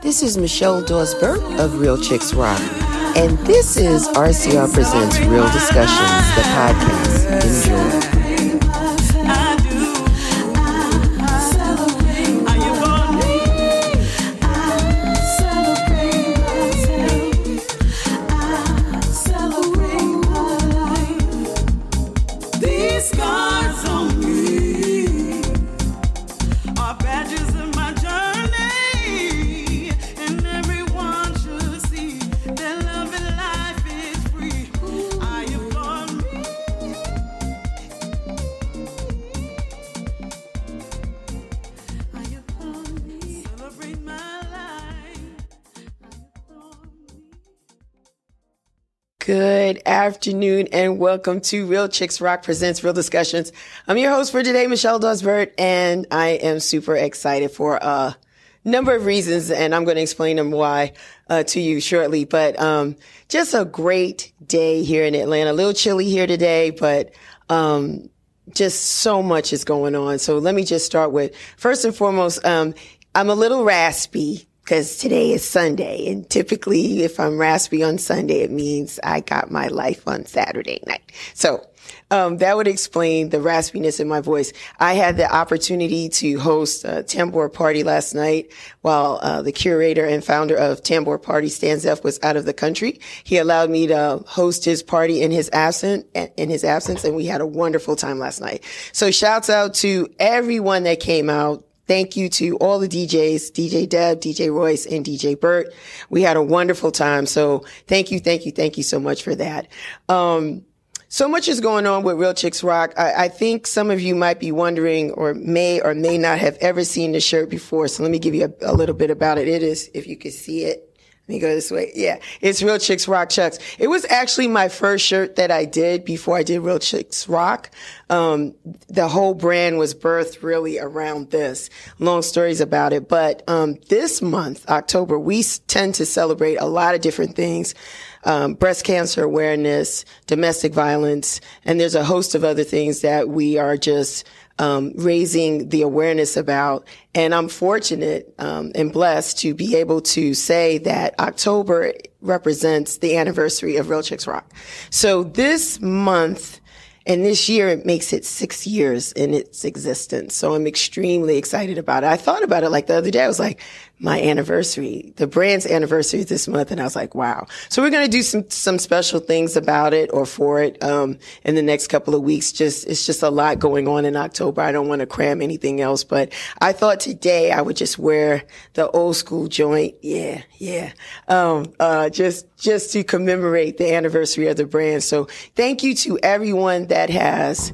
This is Michelle Dawes-Burt of Real Chicks Rock. And this is RCR Presents Real Discussions, the podcast. Enjoy. Afternoon and welcome to Real Chicks Rock Presents Real Discussions. I'm your host for today, Michelle Dawes-Burt, and I am super excited for a number of reasons, and I'm going to explain them why uh, to you shortly. But um, just a great day here in Atlanta. A little chilly here today, but um, just so much is going on. So let me just start with first and foremost. Um, I'm a little raspy because today is Sunday. And typically, if I'm raspy on Sunday, it means I got my life on Saturday night. So, um, that would explain the raspiness in my voice. I had the opportunity to host a tambor party last night while uh, the curator and founder of Tambor Party, Stan Zeff, was out of the country. He allowed me to host his party in his absence, in his absence, and we had a wonderful time last night. So shouts out to everyone that came out. Thank you to all the DJs, DJ Deb, DJ Royce, and DJ Burt. We had a wonderful time. So thank you, thank you, thank you so much for that. Um, so much is going on with Real Chicks Rock. I, I, think some of you might be wondering or may or may not have ever seen the shirt before. So let me give you a, a little bit about it. It is, if you could see it, let me go this way. Yeah. It's Real Chicks Rock Chucks. It was actually my first shirt that I did before I did Real Chicks Rock. Um, the whole brand was birthed really around this. Long stories about it. But, um, this month, October, we tend to celebrate a lot of different things. Um, breast cancer awareness, domestic violence, and there's a host of other things that we are just um, raising the awareness about. And I'm fortunate um, and blessed to be able to say that October represents the anniversary of Real Chicks Rock. So this month and this year it makes it six years in its existence. So I'm extremely excited about it. I thought about it like the other day. I was like, my anniversary, the brand's anniversary this month. And I was like, wow. So we're going to do some, some special things about it or for it, um, in the next couple of weeks. Just, it's just a lot going on in October. I don't want to cram anything else, but I thought today I would just wear the old school joint. Yeah. Yeah. Um, uh, just, just to commemorate the anniversary of the brand. So thank you to everyone that has,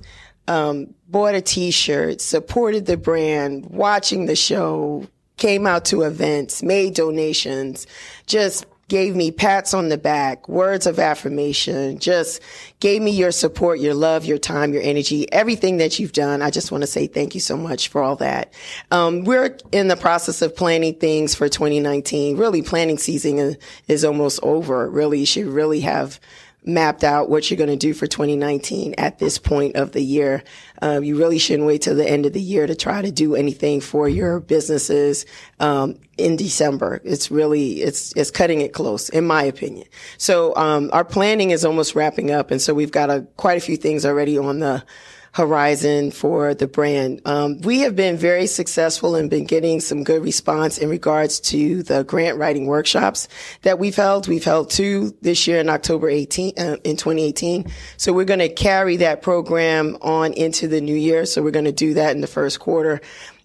um, bought a t-shirt, supported the brand, watching the show, came out to events, made donations, just gave me pats on the back, words of affirmation, just gave me your support, your love, your time, your energy, everything that you've done. I just want to say thank you so much for all that. Um, we're in the process of planning things for 2019. Really, planning season is almost over. Really, you should really have mapped out what you're going to do for 2019 at this point of the year. Um, you really shouldn't wait till the end of the year to try to do anything for your businesses um, in December. It's really it's it's cutting it close, in my opinion. So um, our planning is almost wrapping up, and so we've got a, quite a few things already on the horizon for the brand. Um, we have been very successful and been getting some good response in regards to the grant writing workshops that we've held. We've held two this year in October 18, uh, in 2018. So we're going to carry that program on into the new year. So we're going to do that in the first quarter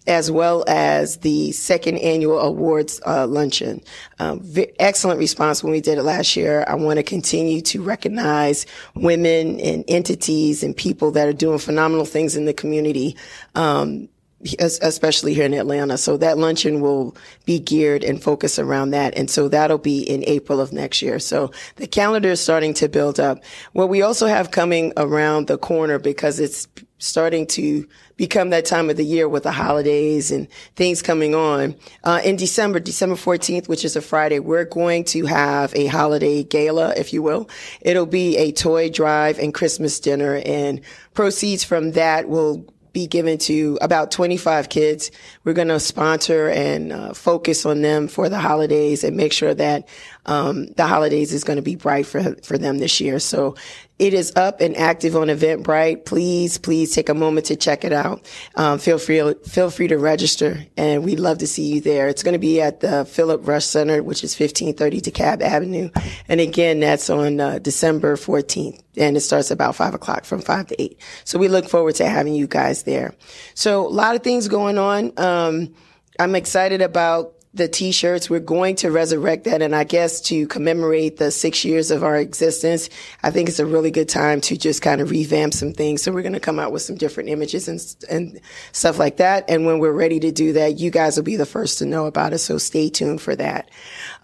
as well as the second annual awards uh, luncheon. Um, v- excellent response when we did it last year. I want to continue to recognize women and entities and people that are doing phenomenal things in the community. Um, especially here in Atlanta. So that luncheon will be geared and focus around that. And so that'll be in April of next year. So the calendar is starting to build up. What we also have coming around the corner because it's starting to become that time of the year with the holidays and things coming on. Uh, in December, December 14th, which is a Friday, we're going to have a holiday gala, if you will. It'll be a toy drive and Christmas dinner and proceeds from that will be given to about 25 kids. We're going to sponsor and uh, focus on them for the holidays and make sure that um, the holidays is going to be bright for for them this year. So it is up and active on Eventbrite. Please, please take a moment to check it out. Um, feel free, feel free to register, and we'd love to see you there. It's going to be at the Philip Rush Center, which is 1530 DeKalb Avenue, and again, that's on uh, December 14th, and it starts about five o'clock from five to eight. So we look forward to having you guys there. So a lot of things going on. Um, I'm excited about the t-shirts. We're going to resurrect that. And I guess to commemorate the six years of our existence, I think it's a really good time to just kind of revamp some things. So we're going to come out with some different images and, and stuff like that. And when we're ready to do that, you guys will be the first to know about it. So stay tuned for that.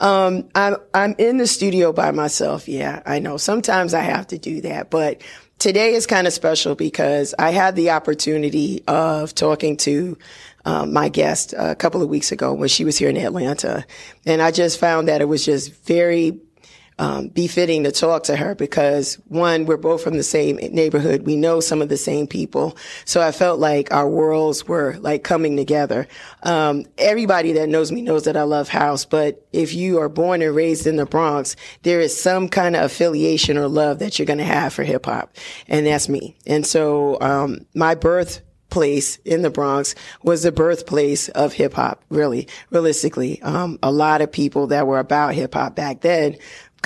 Um, I'm, I'm in the studio by myself. Yeah, I know sometimes I have to do that, but today is kind of special because I had the opportunity of talking to um, my guest a couple of weeks ago when she was here in Atlanta. And I just found that it was just very um, befitting to talk to her because one, we're both from the same neighborhood. We know some of the same people. So I felt like our worlds were like coming together. Um, everybody that knows me knows that I love house, but if you are born and raised in the Bronx, there is some kind of affiliation or love that you're going to have for hip hop. And that's me. And so, um, my birth place in the Bronx was the birthplace of hip hop, really, realistically. Um, a lot of people that were about hip hop back then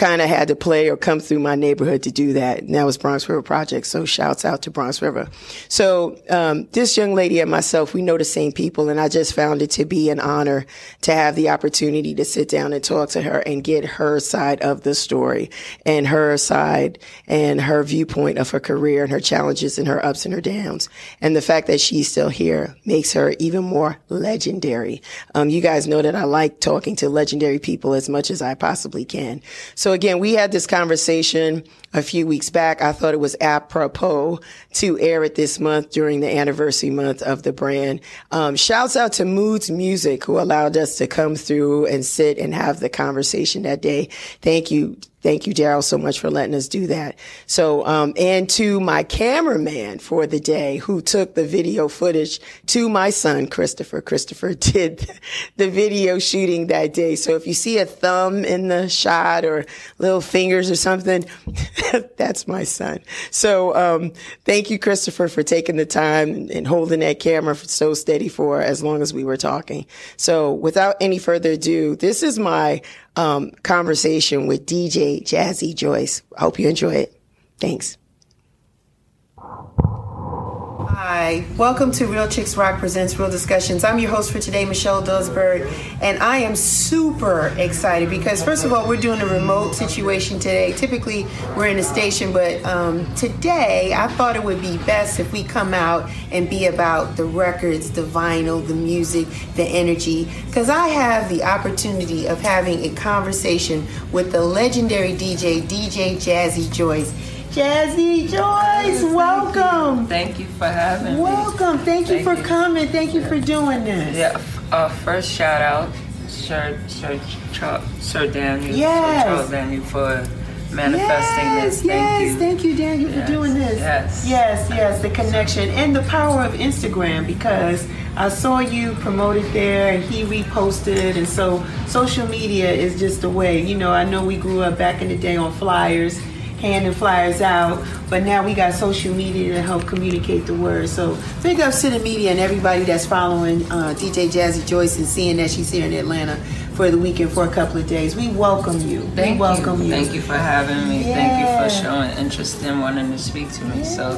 kind of had to play or come through my neighborhood to do that. And that was Bronx River Project. So shouts out to Bronx River. So, um, this young lady and myself, we know the same people. And I just found it to be an honor to have the opportunity to sit down and talk to her and get her side of the story and her side and her viewpoint of her career and her challenges and her ups and her downs. And the fact that she's still here makes her even more legendary. Um, you guys know that I like talking to legendary people as much as I possibly can. So again, we had this conversation a few weeks back. I thought it was apropos to air it this month during the anniversary month of the brand. Um, shouts out to Moods Music who allowed us to come through and sit and have the conversation that day. Thank you Thank you, Daryl, so much for letting us do that. So, um, and to my cameraman for the day who took the video footage to my son, Christopher. Christopher did the video shooting that day. So if you see a thumb in the shot or little fingers or something, that's my son. So, um, thank you, Christopher, for taking the time and holding that camera so steady for as long as we were talking. So without any further ado, this is my um, conversation with DJ Jazzy Joyce. I hope you enjoy it. Thanks. Hi, welcome to Real Chicks Rock Presents Real Discussions. I'm your host for today, Michelle Dawes-Burt, and I am super excited because, first of all, we're doing a remote situation today. Typically, we're in a station, but um, today I thought it would be best if we come out and be about the records, the vinyl, the music, the energy, because I have the opportunity of having a conversation with the legendary DJ, DJ Jazzy Joyce. Jazzy Joyce, welcome. Thank you for having me. Welcome. Thank you Thank for you. coming. Thank you for doing this. Yeah. Uh, first shout out, Sir Sir Charles, Sir Daniel. Yes. Sir Charles Daniel for manifesting yes, this. Thank yes, you. Thank you, Daniel, yes, for doing this. Yes. Yes, yes, the connection and the power of Instagram because I saw you promoted there and he reposted and so social media is just a way. You know, I know we grew up back in the day on flyers handing flyers out, but now we got social media to help communicate the word. So big ups to the media and everybody that's following uh, DJ Jazzy Joyce and seeing that she's here in Atlanta for the weekend for a couple of days. We welcome you. Thank we welcome you. you. Thank you for having me. Yeah. Thank you for showing interest in wanting to speak to me. Yeah. So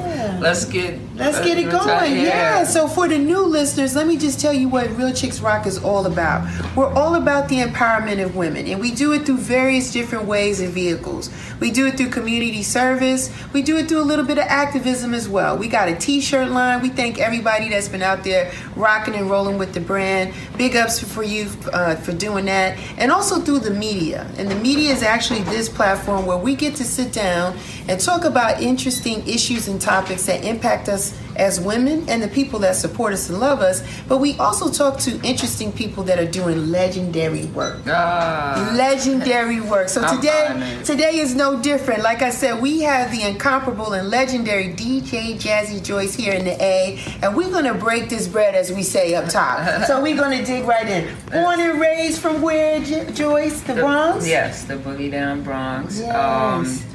let's get let's get it going. Yeah. yeah. So for the new listeners, let me just tell you what Real Chicks Rock is all about. We're all about the empowerment of women, and we do it through various different ways and vehicles. We do it through community service. We do it through a little bit of activism as well. We got a T-shirt line. We thank everybody that's been out there rocking and rolling with the brand. Big ups for you uh, for doing that internet, and also through the media. And the media is actually this platform where we get to sit down and talk about interesting issues and topics that impact us as women and the people that support us and love us, but we also talk to interesting people that are doing legendary work. Ah, Legendary work. So today, today is no different. Like I said, we have the incomparable and legendary DJ Jazzy Joyce here in the A, and we're gonna break this bread as we say up top. so we're gonna dig right in. Born and raised from where, Joyce? The Bronx. yes, the Boogie Down Bronx. Yes. Um,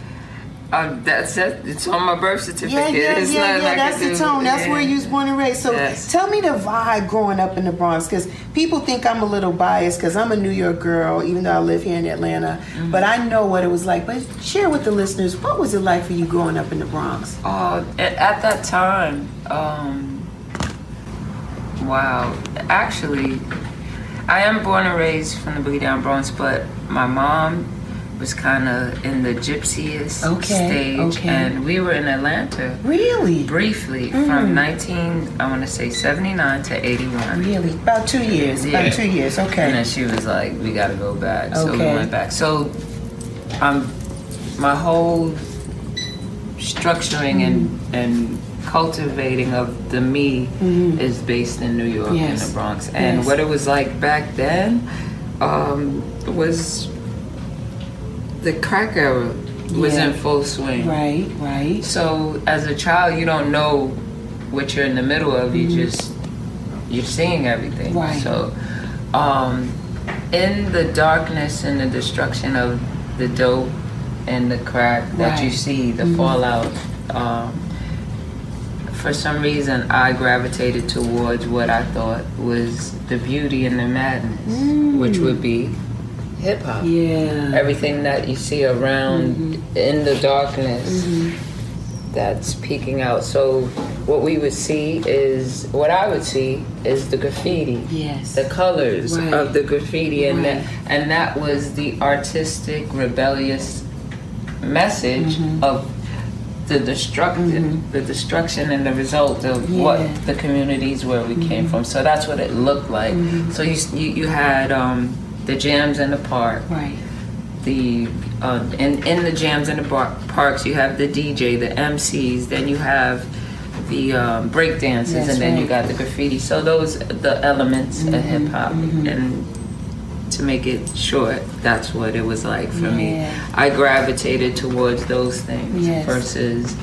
uh, that's it. It's on my birth certificate. Yeah, yeah, It's yeah, yeah. That's the tone. That's Yeah. where you was born and raised. So Yes. tell me the vibe growing up in the Bronx, because people think I'm a little biased because I'm a New York girl, even though I live here in Atlanta. Mm-hmm. But I know what it was like. But share with the listeners, what was it like for you growing up in the Bronx? Uh, at, at that time, um, wow. Actually, I am born and raised from the Boogie Down Bronx, but my mom was kind of in the gypsyist Okay, stage, okay. and we were in Atlanta Really? briefly Mm. from 19, I want to say 79 to 81. Really? About two years. Yeah. About two years. And Okay. then she was like, "We got to go back." So we went back. So, um, my whole structuring and Mm-hmm. and cultivating of the me is based in New York in the Bronx. And Yes. what it was like back then um, was the crack era was Yeah. in full swing. Right, right. So as a child, you don't know what you're in the middle of. You just you're seeing everything. Mm-hmm. Right. So, um, in the darkness and the destruction of the dope and the crack that you see, the fallout. Um, for some reason, I gravitated towards what I thought was the beauty and the madness, which would be hip hop Yeah. everything that you see around mm-hmm. in the darkness mm-hmm. that's peeking out. So what we would see is what I would see is the graffiti. Yes. The colors Right. of the graffiti and Right. that and that was the artistic rebellious message mm-hmm. of the destruction the destruction and the result of Yeah. what the communities where we came from. So that's what it looked like. So you, you you had um the jams in the park Right. the uh, in in the jams in the bar- parks you have the DJ, the MCs, then you have the um, break dances, That's and then you got the graffiti. So those the elements of Mm-hmm, hip hop, and to make it short, that's what it was like for me. I gravitated towards those things Yes. versus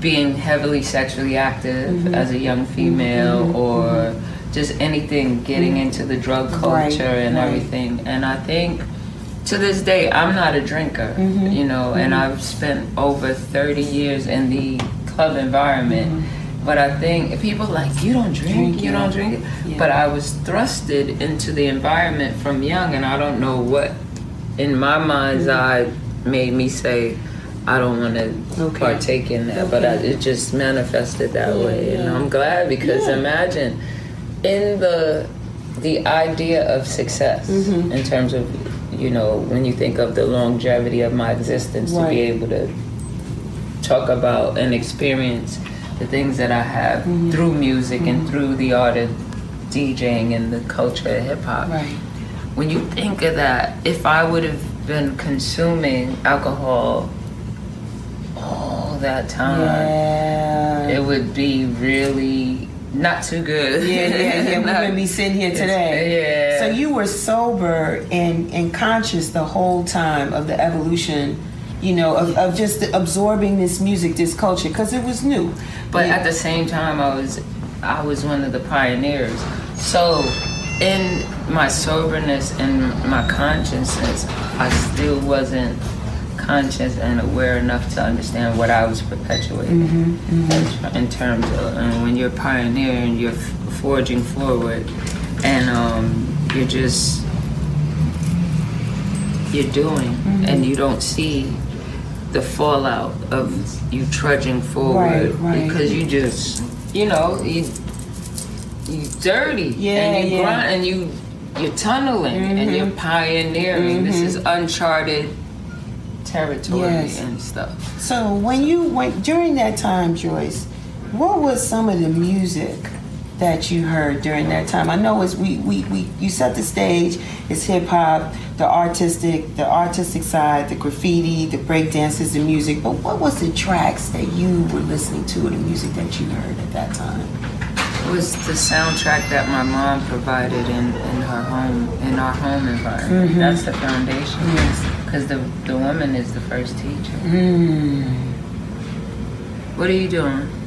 being heavily sexually active Mm-hmm. as a young mm-hmm. female mm-hmm. or mm-hmm. just anything getting into the drug culture Right, and right. everything and i think to this day i'm not a drinker Mm-hmm. you know and i've spent over 30 years in the club environment but i think people like you don't drink, Mm-hmm. Drink, you yeah. don't drink Yeah. but i was thrusted into the environment from young and i don't know what in my mind's eye made me say I don't want to Mm-hmm. Okay. partake in that, but I, it just manifested that Yeah, way, and. I'm glad because imagine in the the idea of success Mm-hmm. in terms of you know when you think of the longevity of my existence to be able to talk about and experience the things that I have Mm-hmm. through music and through the art of DJing and the culture of hip hop Right. when you think of that, if I would have been consuming alcohol all that time, Yeah. it would be really not too good. Yeah, yeah, yeah. We wouldn't be sitting here today. yeah. So you were sober and, and conscious the whole time of the evolution, you know, of, of just absorbing this music, this culture, because it was new. But Yeah. at the same time, I was I was one of the pioneers. So in my soberness and my consciousness, I still wasn't conscious and aware enough to understand what I was perpetuating Mm-hmm, in terms of and when you're pioneering, you're forging forward, and um, you're just you're doing, Mm-hmm. and you don't see the fallout of you trudging forward Right, right. because you just you know you you dirty Yeah, and you yeah. grind and you you're tunneling and you're mm-hmm. pioneering. This mm-hmm. is uncharted territory Yes. and stuff. So when you went during that time, Joyce, what was some of the music that you heard during that time? I know it's we, we, we you set the stage, it's hip hop, the artistic the artistic side, the graffiti, the break dances, the music, but what was the tracks that you were listening to or the music that you heard at that time? It was the soundtrack that my mom provided in, in her home in our home environment. Mm-hmm. That's the foundation. Yes. Because the the woman is the first teacher. Mm. What are you doing?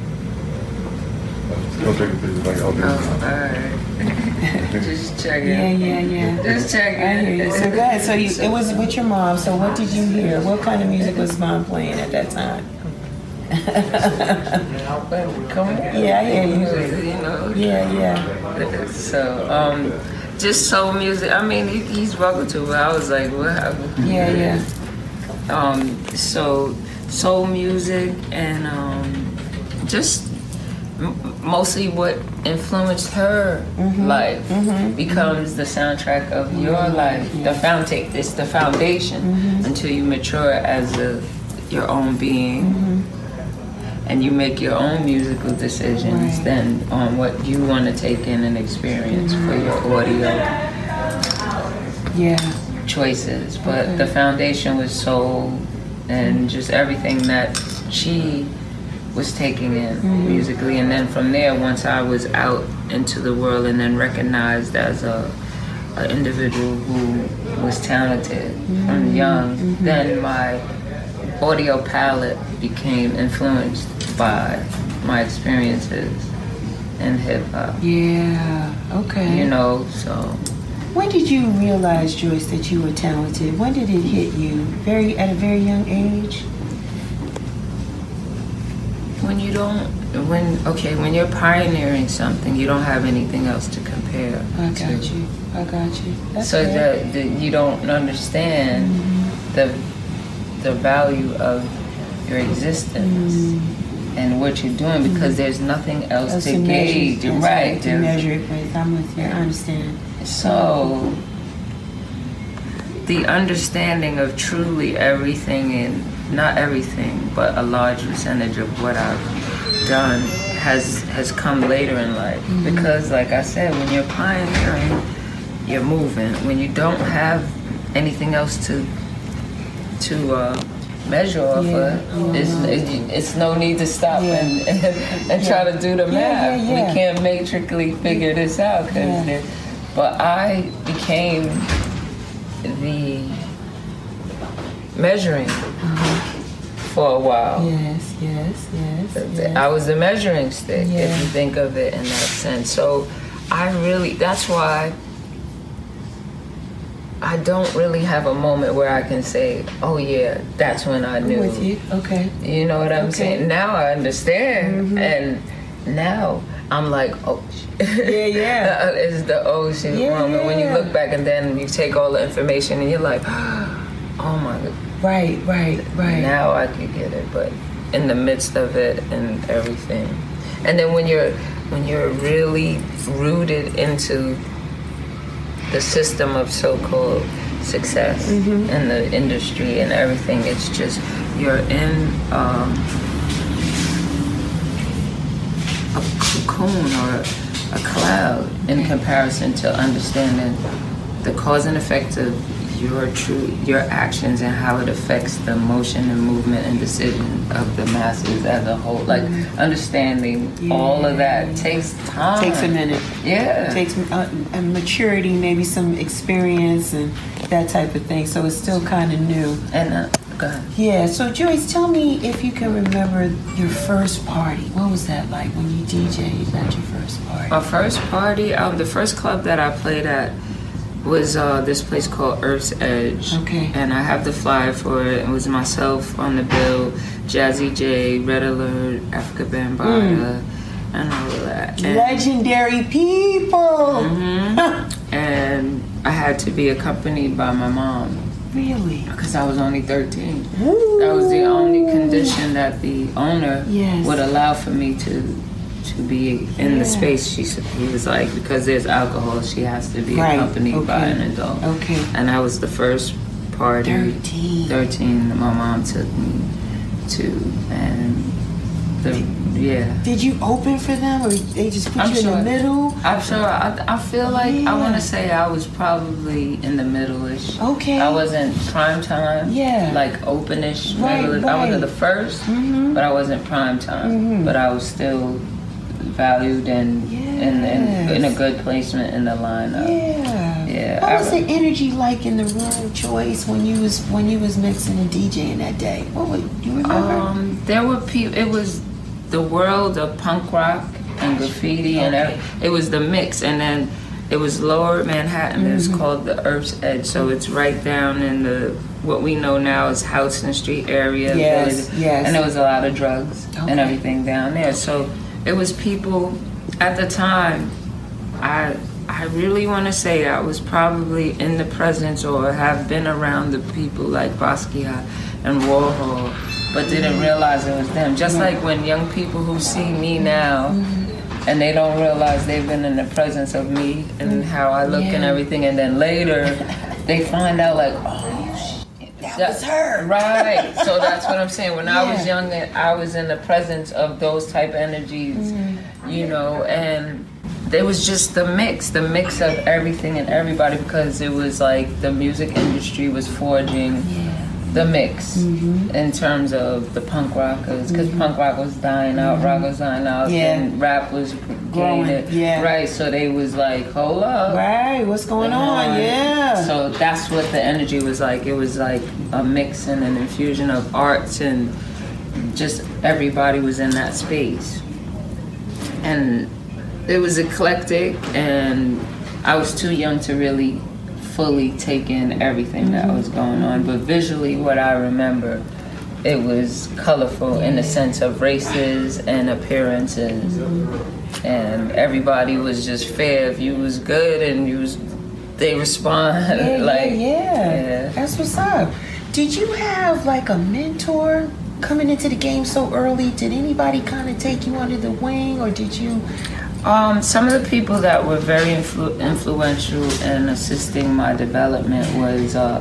Don't take a picture like I'll do. Oh, alright. Just checking. Yeah, yeah, yeah. Just checking. I hear you. So go ahead. So you, it was with your mom. So what did you hear? What kind of music was mom playing at that time? Come on. Yeah, I hear you. You know. Yeah, yeah. So, um, just soul music. I mean, he, he's welcome to, it. I was like, what? Yeah, yeah. Um, so soul music and um, just mostly what influenced her mm-hmm. life mm-hmm. becomes the soundtrack of mm-hmm. your life. The foundation, it's the foundation mm-hmm. until you mature as a your own being, mm-hmm. and you make your own musical decisions. Right. Then on what you want to take in and experience for mm-hmm. your audio. Yeah. Choices, but the foundation was soul and just everything that she was taking in mm-hmm. musically. And then from there once i was out into the world and then recognized as a, a individual who was talented mm-hmm. from young mm-hmm. then my audio palette became influenced by my experiences in hip-hop. Yeah okay. You know so. When did you realize joyce that you were talented? When did it hit you? Very at a very young age when you don't when okay when you're pioneering something you don't have anything else to compare i got to. you i got you That's so that, that you don't understand mm-hmm. the the value of your existence mm-hmm. and what you're doing because mm-hmm. there's nothing else, else to, to gauge measure, right to measure it with i'm with you i understand so the understanding of truly everything in not everything, but a large percentage of what I've done has has come later in life. Mm-hmm. Because, like I said, when you're pioneering, you're moving. When you don't have anything else to to uh, measure off yeah, of, it's, it's, it's, no need to stop yeah. and, and, and try to do the math. We can't matrically figure this out. Cause but I became the measuring mm-hmm. for a while. Yes, yes, yes, yes. I was the measuring stick, yeah. if you think of it in that sense. So I really, that's why I don't really have a moment where I can say, "Oh yeah, that's when I knew." I'm with you, okay. You know what I'm okay. saying? Now I understand, mm-hmm. and now I'm like, "Oh." Yeah, yeah. it's the oh shit yeah, moment when you look back and then you take all the information and you're like, "Oh my god." Right, right, right. Now I could get it, but in the midst of it and everything. And then when you're when you're really rooted into the system of so-called success mm-hmm. in the industry and everything, it's just you're in um, a cocoon or a cloud in comparison to understanding the cause and effect of your true your actions and how it affects the motion and movement and decision of the masses as a whole like mm-hmm. understanding yeah. all of that takes time takes a minute yeah it takes a, a maturity maybe some experience and that type of thing so it's still kind of new and uh, Go ahead. Yeah, so Joyce, tell me if you can remember your first party. What was that like when you DJed at your first party? My first party, um, the first club that I played at was uh, this place called Earth's Edge. Okay. And I have the flyer for it. It was myself on the bill, Jazzy Jay, Red Alert, Afrika Bambaataa, mm. and all of that. And, Legendary people! Mm-hmm. and I had to be accompanied by my mom. Really? Because I was only 13. Ooh. That was the only condition that the owner yes. would allow for me to to be in yeah. the space. She he was like because there's alcohol, she has to be right. accompanied okay. by an adult. Okay. And I was the first party. Thirteen. Thirteen. My mom took me to, and The, yeah. Did you open for them, or they just put I'm you in sure. the middle? I'm sure. I, I feel like I want to say I was probably in the middle-ish. Okay. I wasn't prime time. Yeah. Like openish. Right, middle- I wasn't the 1st mm-hmm. but I wasn't prime time. Mhm. But I was still valued and in, in, in a good placement in the lineup. Yeah. Yeah, What I was the energy like in the room, Joyce, when you was when you was mixing and DJing that day? What would you remember? Um, there were people. It was the world of punk rock and graffiti, and Okay. ev- it was the mix. And then it was Lower Manhattan. It's Mm-hmm. called the Earth's Edge, so it's right down in the what we know now is Houston Street area. Yes, Village. yes. And there was a lot of drugs Okay. and everything down there. So it was people at the time. I I really want to say I was probably in the presence or have been around the people like Basquiat and Warhol, but didn't realize it was them. Just like when young people who see me now. Mm-hmm. And they don't realize they've been in the presence of me and how I look and everything, and then later they find out like, oh, that was her. Right. So that's what I'm saying. When I was Yeah. young, I was in the presence of those type of energies, Mm-hmm. you know, and it was just the mix, the mix of everything and everybody because it was like the music industry was forging the mix Mm-hmm. in terms of the punk rockers because punk rock was dying out, rock was dying out, Mm-hmm. Yeah. and rap was Growing, gaining. yeah. Right. So they was like, hold up. Right, what's going on? Uh-huh. Yeah. So that's what the energy was like. It was like a mix and an infusion of arts and just everybody was in that space. And it was eclectic and I was too young to really fully take in everything that mm-hmm. was going on. But visually what I remember it was colorful in the sense of races and appearances and everybody was just fair if you was good and you was they respond yeah, like yeah, yeah. yeah. That's what's up. Did you have like a mentor coming into the game so early? Did anybody kind of take you under the wing, or did you? Um, some of the people that were very influ- influential in assisting my development was uh,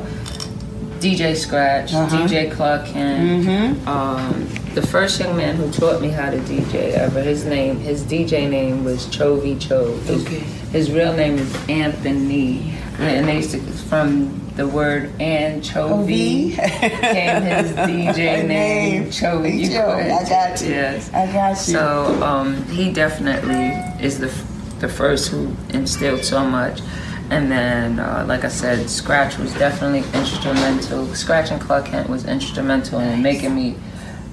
DJ Scratch, Uh-huh. DJ Clark Kent. Mm-hmm. Um, the first young man who taught me how to DJ ever, his name, his DJ name was Chovy Cho. His, Okay. his real name is Anthony, and they used to, from the word anchovy came his DJ name, Chovy. Cho, I got you. Yes. I got you. So um, he definitely is the the first who instilled so much. And then, uh, like I said, Scratch was definitely instrumental. Scratch and Clark Kent was instrumental in making me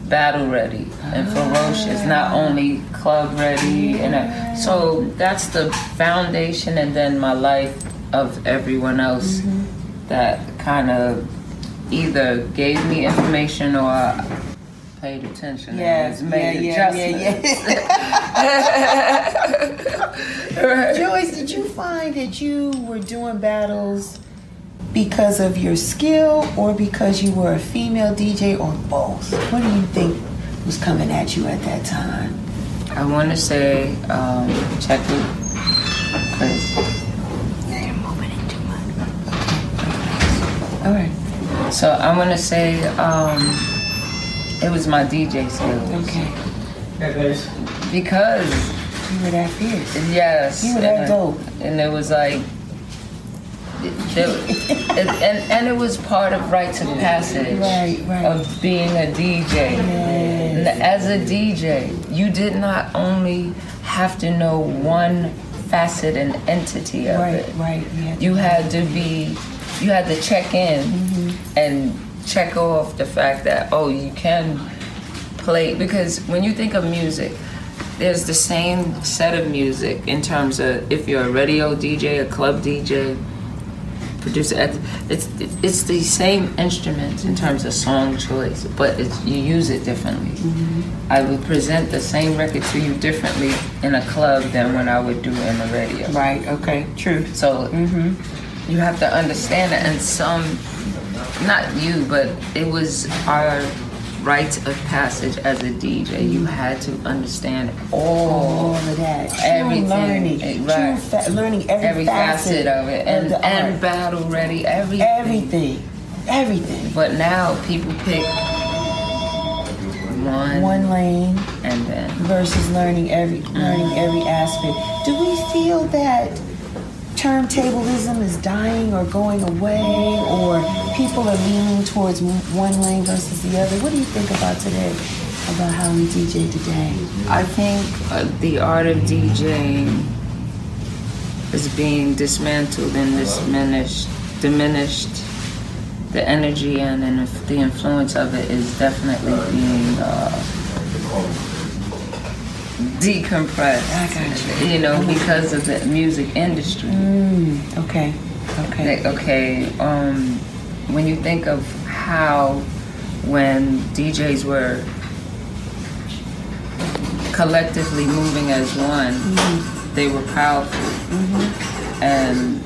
battle ready and ferocious, not only club ready. And uh, so that's the foundation, and then my life of everyone else that kind of either gave me information or paid attention. yeah, and made yeah, yeah, yeah, adjustments. yeah. Joyce, did you find that you were doing battles because of your skill, or because you were a female DJ, or both? What do you think was coming at you at that time? I want to say, um, check it. You're moving it too much. Okay. All right. So I'm gonna say, um, it was my DJ skills Okay. because You were that fierce. yes, You were that and, dope. and it was like. it- it- and, and, and it was part of rites of passage Right, right. of being a DJ. And As a DJ, you did not only have to know one facet and entity of Right, it. right. Yeah. you had to be you had to check in Mm-hmm. and check off the fact that oh you can play because when you think of music there's the same set of music in terms of if you're a radio DJ a club DJ producer it's it's the same instruments in terms of song choice but it's, you use it differently I would present the same record to you differently in a club than when I would do it in the radio Right. Okay. True. so Mm-hmm. You have to understand that, and some, not you, but it was our rites of passage as a DJ. You had to understand All all, of that. True everything, learning. right. fa- learning every, every facet of it, and the and battle ready, everything. everything. Everything. But now people pick one one lane and then versus learning every learning every aspect. Do we feel that turntablism is dying or going away, or people are leaning towards one lane versus the other? What do you think about today? About how we DJ today? I think uh, the art of DJing is being dismantled and diminished. Diminished. The energy and, and the influence of it is definitely being uh, decompressed. I got You know, because of the music industry. Mm, okay, okay. Like, okay, um, when you think of how when DJs were collectively moving as one, they were powerful. And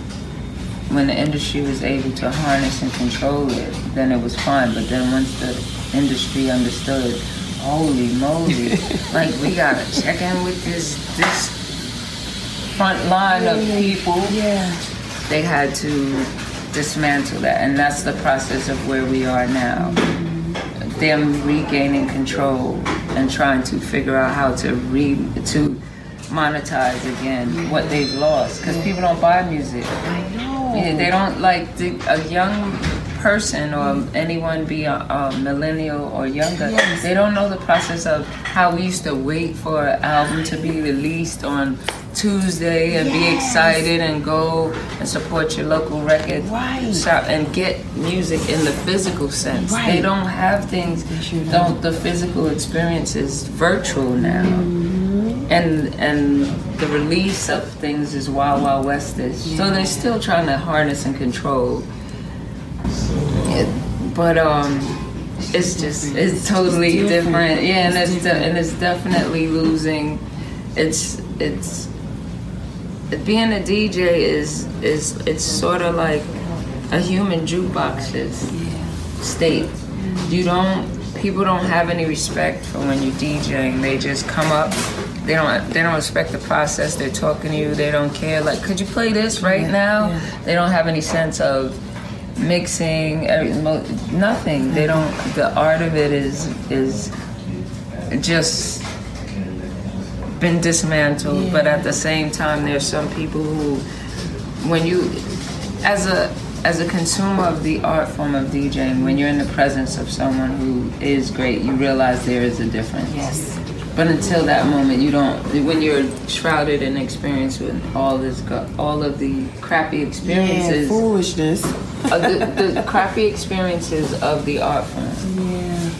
when the industry was able to harness and control it, then it was fine. But then once the industry understood, holy moly, like we gotta check in with this this front line of people. Yeah. they had to dismantle that and that's the process of where we are now. Mm-hmm. Them regaining control and trying to figure out how to re to monetize again what they've lost because people don't buy music. I know. Yeah, they don't like the, a young person or anyone be a, a millennial or younger. Yes. They don't know the process of how we used to wait for an album to be released on Tuesday and be excited and go and support your local record Right. shop and get music in the physical sense. Right. They don't have things. sure don't the physical experience is virtual now. Mm-hmm. And and the release of things is wild wild westish. So they're still trying to harness and control. It. But um it's just it's totally It's different. different. Yeah, and It's it's, de- and it's definitely losing it's it's being a DJ is is it's sort of like a human jukebox's state. You don't people don't have any respect for when you're DJing. They just come up. They don't they don't respect the process. They're talking to you. They don't care. Like, could you play this right Yeah, now? yeah. They don't have any sense of mixing. Nothing. They don't. The art of it is is just been dismantled. But at the same time, there's some people who, when you, as a as a consumer of the art form of DJing, when you're in the presence of someone who is great, you realize there is a difference. Yes. But until that moment, you don't. When you're shrouded in experience with all this, all of the crappy Yeah, experiences, foolishness. Uh, the, the crappy experiences of the art form. Yeah.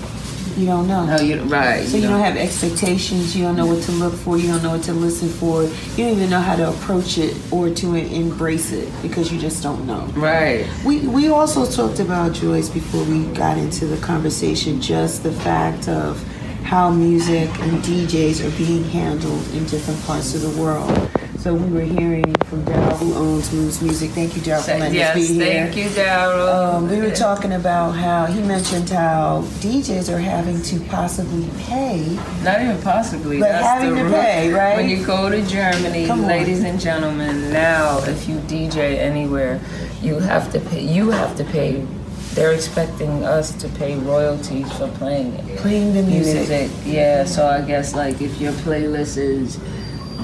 You don't know. No, you right. So you don't have expectations. You don't know what to look for. You don't know what to listen for. You don't even know how to approach it or to embrace it because you just don't know. right. We we also talked about Joyce before we got into the conversation. Just the fact of how music and DJs are being handled in different parts of the world. So we were hearing from Daryl, who owns Moods Music. Thank you, Daryl, for letting Yes, us be here. Yes, thank you, Daryl. Um, we were talking about how he mentioned how DJs are having to possibly pay. Not even possibly. But That's having the to root. pay, right? When you go to Germany, ladies and gentlemen, now if you DJ anywhere, you have to pay. You have to pay. They're expecting us to pay royalties for playing it. Playing the music. Yeah, so I guess like if your playlist is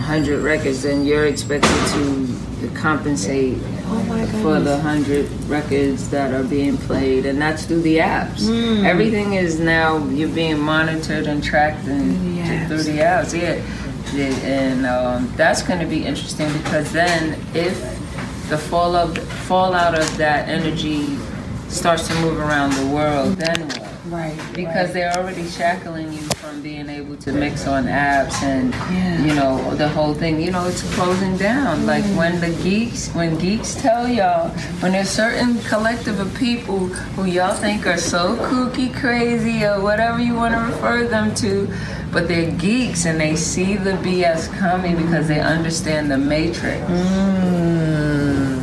100 records, then you're expected to compensate Oh for the 100 records that are being played, and that's through the apps. Hmm. Everything is now, you're being monitored and tracked and Through the apps. through the apps, yeah. And um, that's going to be interesting because then if the fall of, fallout of that energy starts to move around the world, then what? Right. because right. they're already shackling you able to mix on apps and Yeah. you know the whole thing you know it's closing down like when the geeks when geeks tell y'all when there's certain collective of people who y'all think are so kooky crazy or whatever you want to refer them to but they're geeks and they see the bs coming because they understand the matrix Mm.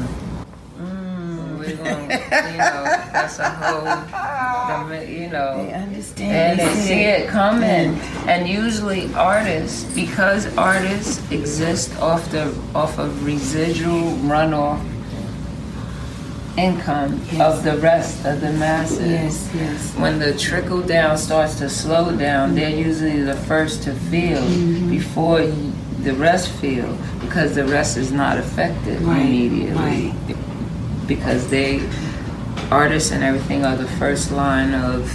We're you know that's a whole you know They understand. and they see it coming. And usually artists, because artists exist off the off of residual runoff income Yes. of the rest of the masses. Yes, yes. When the trickle down starts to slow down, they're usually the first to feel Mm-hmm. before the rest feel because the rest is not affected Right, immediately because they artists and everything are the first line of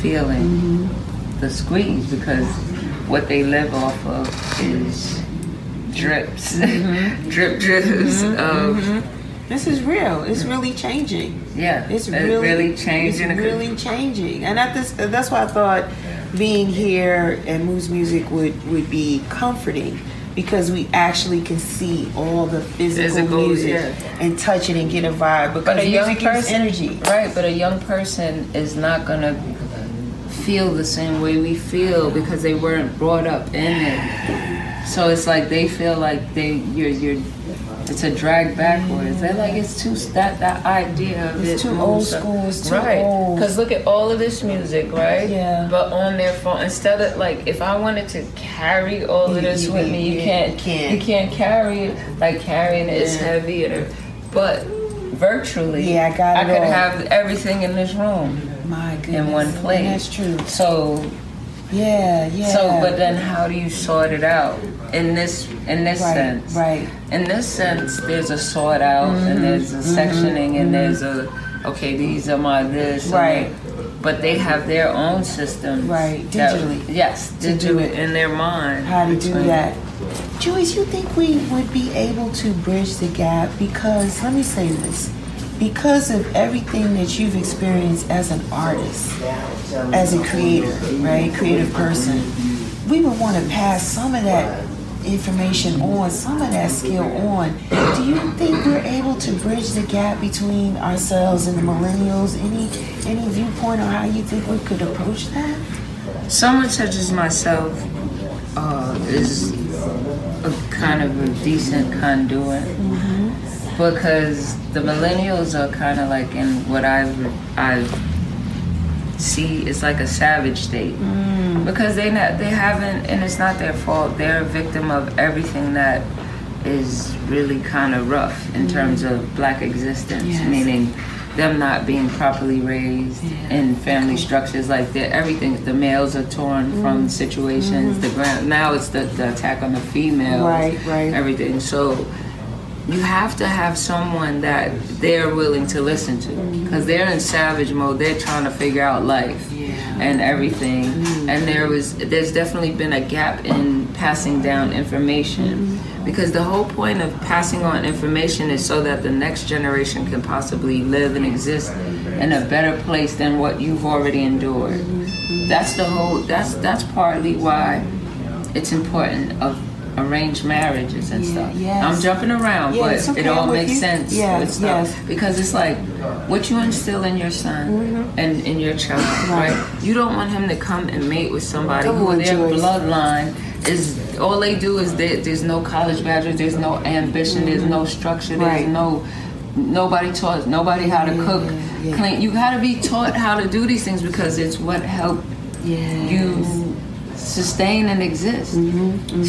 feeling Mm-hmm. the squeeze because what they live off of is drips, Mm-hmm. drip drips of This is real. It's really changing. yeah, It's it really, really changing. It's really changing, and at this, that's why I thought being here at Moods Music would would be comforting because we actually can see all the physical, Physical, music yeah. and touch it and get a vibe. Because But a young music person, energy. right? But a young person is not gonna feel the same way we feel because they weren't brought up in it. So it's like they feel like they you're you're. It's a drag backwards. They're like it's too that that idea of It's it too old school, it's too right. old. Because look at all of this music, right? Yeah. But on their phone, instead of like, if I wanted to carry all of this you- with me, you you can't. can't. You can't carry it. Like carrying it is Yeah. heavy, and but virtually, Yeah, I got It I could all. have everything in this room My goodness. in one And place. that's true. So, Yeah, yeah. so, but then how do you sort it out in this in this right, sense? right. In this sense, there's a sort out Mm-hmm. and there's a sectioning and there's a okay, these are my this. Right. that. But they have their own systems Right, digitally. yes, To do it. in their mind. how to do that. Joyce, you think we would be able to bridge the gap? Because, let me say this, because of everything that you've experienced as an artist, as a creator, right, creative person, we would want to pass some of that information on, some of that skill on. Do you think we're able to bridge the gap between ourselves and the millennials? Any any viewpoint on how you think we could approach that? Someone such as myself uh, is a kind of a decent conduit because the millennials are kind of like in what I've I've see it's like a savage state. Mm. Because they not they haven't and it's not their fault. They're a victim of everything that is really kind of rough in mm. terms of black existence Yes. meaning them not being properly raised in family structures. Like that everything the males are torn mm. from situations. The mm-hmm. grand now it's the, the attack on the female. Right, right. everything. So you have to have someone that they're willing to listen to. Mm-hmm. Because they're in savage mode. They're trying to figure out life and everything. Mm-hmm. And there was there's definitely been a gap in passing down information. Mm-hmm. Because the whole point of passing on information is so that the next generation can possibly live and exist in a better place than what you've already endured. That's the whole that's that's partly why it's important of arranged marriages and Yeah, stuff yes. i'm jumping around Yeah, but okay, it all makes you. sense Yeah, yes. because it's like what you instill in your son and in your child Mm-hmm. Right. right. you don't want him to come and mate with somebody who their Joyce. bloodline is all they do is they, there's no college graduates there's no ambition there's no structure there's Mm-hmm. Right. no nobody taught nobody how to cook yeah. clean you got to be taught how to do these things because it's what helped you sustain and exist.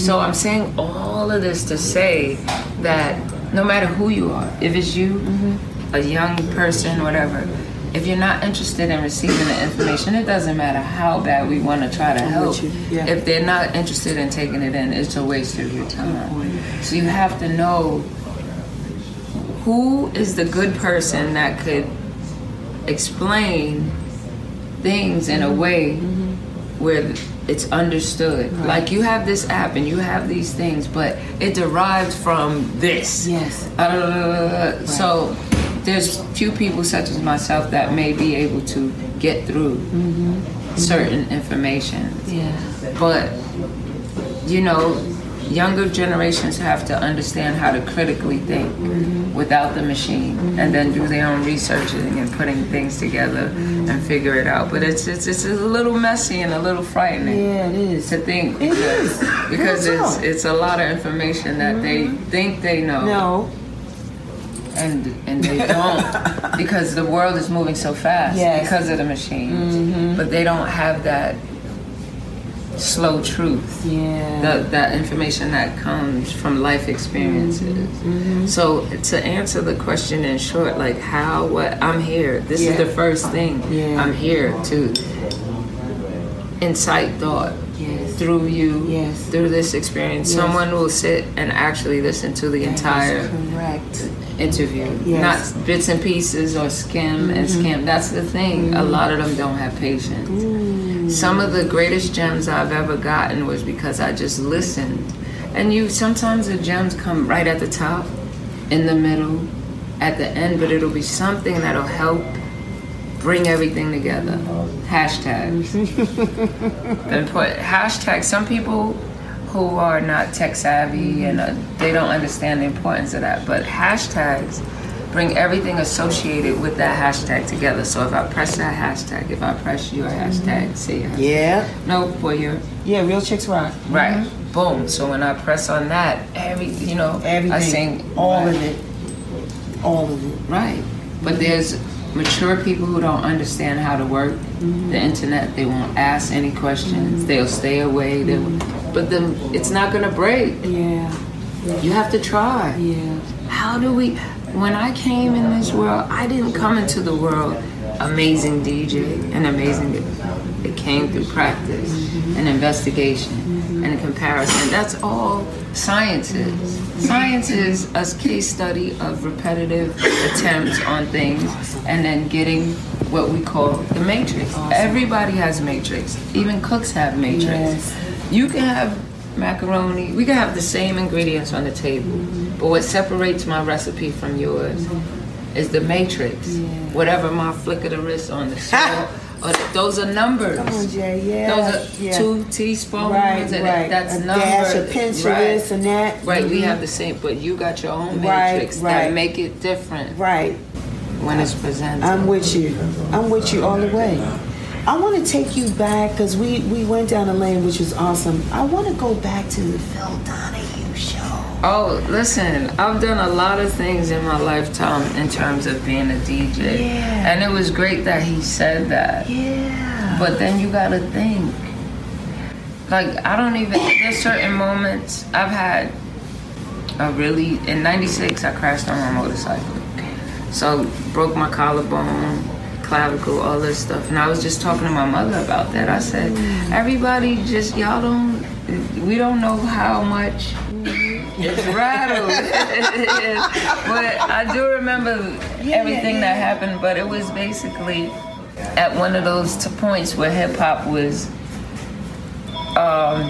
So I'm saying all of this to say that no matter who you are, if it's you, a young person, whatever, if you're not interested in receiving the information, it doesn't matter how bad we want to try to help. you, yeah. If they're not interested in taking it in, it's a waste of your time. So you have to know who is the good person that could explain things in a way where it's understood. Like you have this app and you have these things, but it derived from this. Yes. Uh, So there's few people such as myself that may be able to get through certain information. Yeah. But you know, younger generations have to understand how to critically think mm-hmm. without the machine, mm-hmm. and then do their own researching and putting things together mm-hmm. and figure it out. But it's it's it's a little messy and a little frightening Yeah, it is. to think It is. because it's talk. it's a lot of information that they think they know No. and and they don't because the world is moving so fast Yes. because of the machines. But they don't have that slow truth. Yeah. The, that information that comes from life experiences. Mm-hmm. So to answer the question in short, like how, what, I'm here. This Yeah. is the first thing. Yeah. I'm here to incite thought Yes. through you, Yes. through this experience. Yes. Someone will sit and actually listen to the entire correct. interview, Yes. not bits and pieces or skim and skim. That's the thing. A lot of them don't have patience. Some of the greatest gems I've ever gotten was because I just listened. And you sometimes the gems come right at the top, in the middle, at the end, but it'll be something that'll help bring everything together. Hashtags. Important hashtag. Some people who are not tech savvy and uh, they don't understand the importance of that, but hashtags bring everything associated with that hashtag together. So if I press that hashtag, if I press your mm-hmm. hashtag, say your hashtag. Yeah. No, for your Yeah, real chicks rock. right. Boom. So when I press on that, every you know, Everything. I sing all right. of it. All of it. Right. But there's mature people who don't understand how to work mm-hmm. the internet. They won't ask any questions. Mm-hmm. They'll stay away. They'll, but then it's not gonna break. Yeah. You have to try. Yeah. How do we? When I came in this world, I didn't come into the world amazing DJ and amazing. It came through practice and investigation and comparison. That's all science is. Science is a case study of repetitive attempts on things and then getting what we call the matrix. Everybody has matrix. Even cooks have matrix. You can have macaroni. We can have the same ingredients on the table, but what separates my recipe from yours is the matrix. Whatever my flick of the wrist on the show, or th- those are numbers. Come on, Jay. Yeah. Those are yeah. two teaspoons, Right, and right. that's a numbers. dash, a pinch right. this and that. Right, we Mhm. have the same, but you got your own matrix right. that make it different Right. when it's presented. I'm with you. I'm with you all the way. I want to take you back because we, we went down a lane which was awesome. I want to go back to the Phil Donahue show. Oh, listen, I've done a lot of things in my lifetime in terms of being a DJ. Yeah. And it was great that he said that. Yeah. But then you gotta think. Like, I don't even, there's certain moments I've had a really, in 96, I crashed on my motorcycle. So, broke my collarbone, clavicle, all this stuff. And I was just talking to my mother about that. I said, mm. everybody just, y'all don't, we don't know how much mm-hmm. it's rattled. but I do remember everything that happened, but it was basically at one of those points where hip hop was um,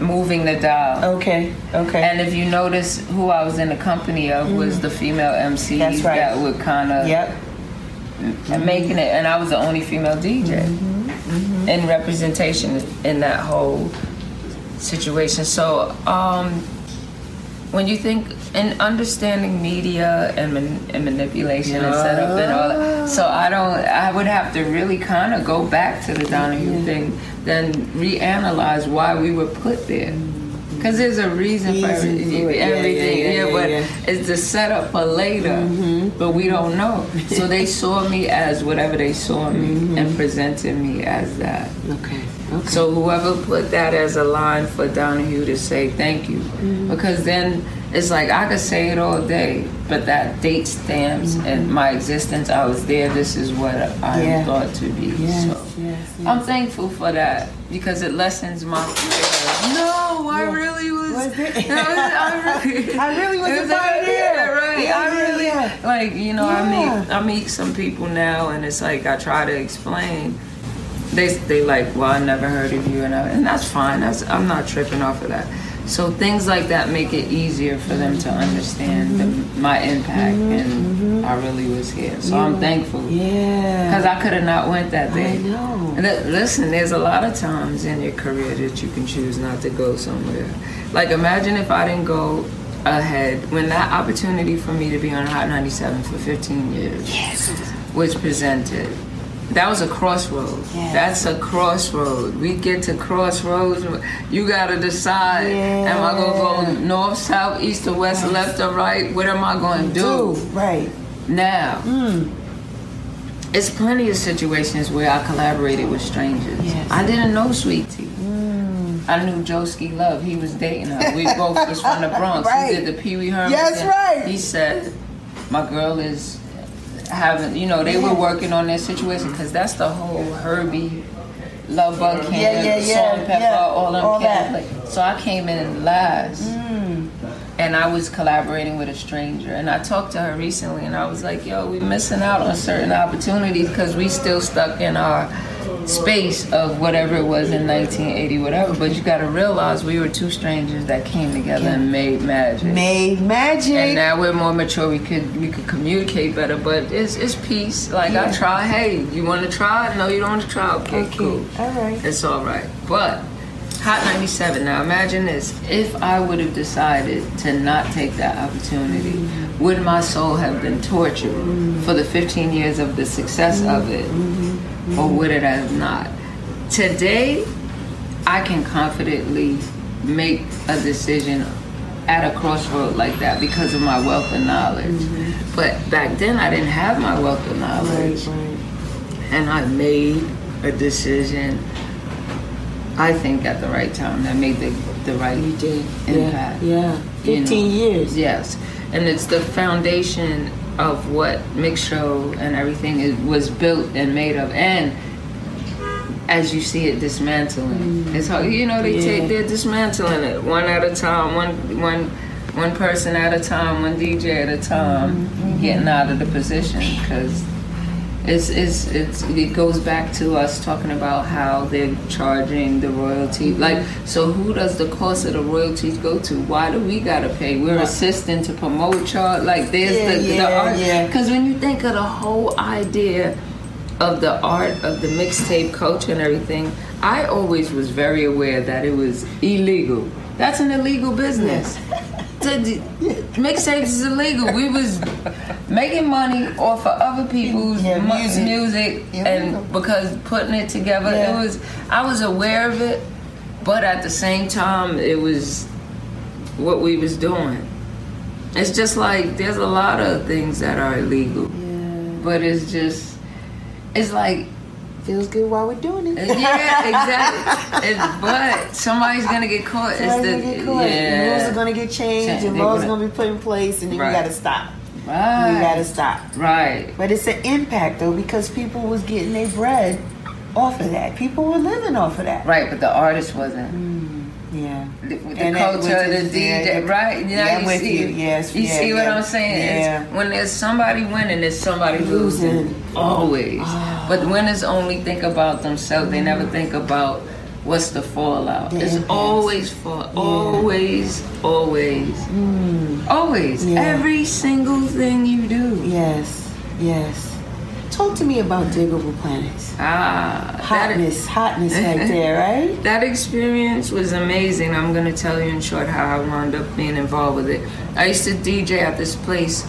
moving the dial. Okay. Okay. And if you notice, who I was in the company of was mm. the female MC That's right. that would kind of yep. Making it, and I was the only female DJ Mm-hmm. in representation in that whole situation. So, um, when you think in understanding media and, man, and manipulation and setup and all that, so I don't, I would have to really kind of go back to the Donahue thing, then reanalyze why we were put there. Because there's a reason for everything. Yeah, everything. yeah, yeah, but yeah, yeah. it's the setup for later, but we don't know. So they saw me as whatever they saw me and presented me as that. Okay. Okay. So whoever put that as a line for Donahue to say thank you, Mm-hmm. because then it's like I could say it all day, but that date stamps and my existence. I was there. This is what I Mm-hmm. Yeah. thought to be. yes, so yes, yes. I'm thankful for that because it lessens my fear. No, I Yeah. really was. Was it? No, I really, I really was it a pioneer. Yeah, right. Yeah, I really yeah. like you know. I Yeah. meet I meet some people now, and it's like I try to explain. They they like, well, I never heard of you, and I, and that's fine. That's I'm not tripping off of that. So things like that make it easier for them to understand the, my impact, mm-hmm. and I mm-hmm. really was here. So I'm thankful. Yeah. Because I could have not went that day. I know. Li- Listen, there's a lot of times in your career that you can choose not to go somewhere. Like imagine if I didn't go ahead when that opportunity for me to be on Hot 97 for 15 years was presented. That was a crossroad. Yes. That's a crossroad. We get to crossroads. You gotta decide: Am I gonna go north, south, east, or west, left, or right? What am I gonna do? Do right. Now, mm. it's plenty of situations where I collaborated with strangers. Yes. I didn't know Sweet Tee. Mm. I knew Joeski Love. He was dating her. We both was from the Bronx. Right. He did the Pee Wee Herman. Yes, right. He said, "My girl is having." You know, they were working on their situation because that's the whole Hurby. Luv Bug Camp, Yeah, yeah, yeah, Salt-N-Pepa, yeah. all them All that. Mm. Like, so I came in last and I was collaborating with a stranger. And I talked to her recently, and I was like, "Yo, we missing out on certain opportunities because we still stuck in our space of whatever it was in 1980, whatever." But you got to realize we were two strangers that came together and made magic. Made magic. and now we're more mature. We could we could communicate better, but it's it's peace. Like I Yeah. try. Hey, you want to try? No, you don't want to try. Okay, okay. cool. All right. It's all right. But Hot 97. Now imagine this. If I would have decided to not take that opportunity, would my soul have been tortured for the 15 years of the success of it? Or would it have not? Today, I can confidently make a decision at a crossroad like that because of my wealth of knowledge. But back then, I didn't have my wealth of knowledge Right, right. and I made a decision. I think at the right time that made the the right You did. impact. Yeah. yeah. you know. 15 years. Yes, and it's the foundation of what Mix Show and everything is, was built and made of, and as you see it dismantling, it's how you know they Mm. Yeah. take they're dismantling it one at a time, one one one person at a time, one DJ at a time, Mm-hmm. getting out of the position because it's, it's, it's, it goes back to us talking about how they're charging the royalty. Like, so who does the cost of the royalties go to? Why do we gotta pay? We're assisting to promote y'all. Like, there's Yeah, the, the art. yeah. Because when you think of the whole idea of the art of the mixtape culture and everything, I always was very aware that it was illegal. That's an illegal business. To- Mixtapes is illegal. We was making money off of other people's Yeah, mu- music. music, Yeah, and because putting it together, Yeah. it was. I was aware of it, but at the same time, it was what we was doing. It's just like there's a lot of things that are illegal, but it's just, it's like Feels good while we're doing it. yeah, exactly. It, but somebody's gonna get caught. It's Somebody's the gonna get caught. yeah. Rules are gonna get changed, Change- and laws are gonna- gonna be put in place, and then Right. we gotta stop. right. We gotta stop. right. But it's an impact though, because people was getting their bread off of that. People were living off of that. Right, but the artist wasn't. Mm, yeah. The, with the And culture, the DJ, yeah, right? yeah, Now I'm you with see, you. Yes, you yeah, see what yeah. I'm saying? Yeah. when there's somebody winning, there's somebody losing. Always. Ah. But winners only think about themselves. They never think about what's the fallout. The it's always fall. Always, always, always. Mm. Yeah. Every single thing you do. Yes. Yes. Talk to me about Digable Planets. Ah, that- Hotness, hotness right there, right? That experience was amazing. I'm gonna tell you in short how I wound up being involved with it. I used to DJ at this place,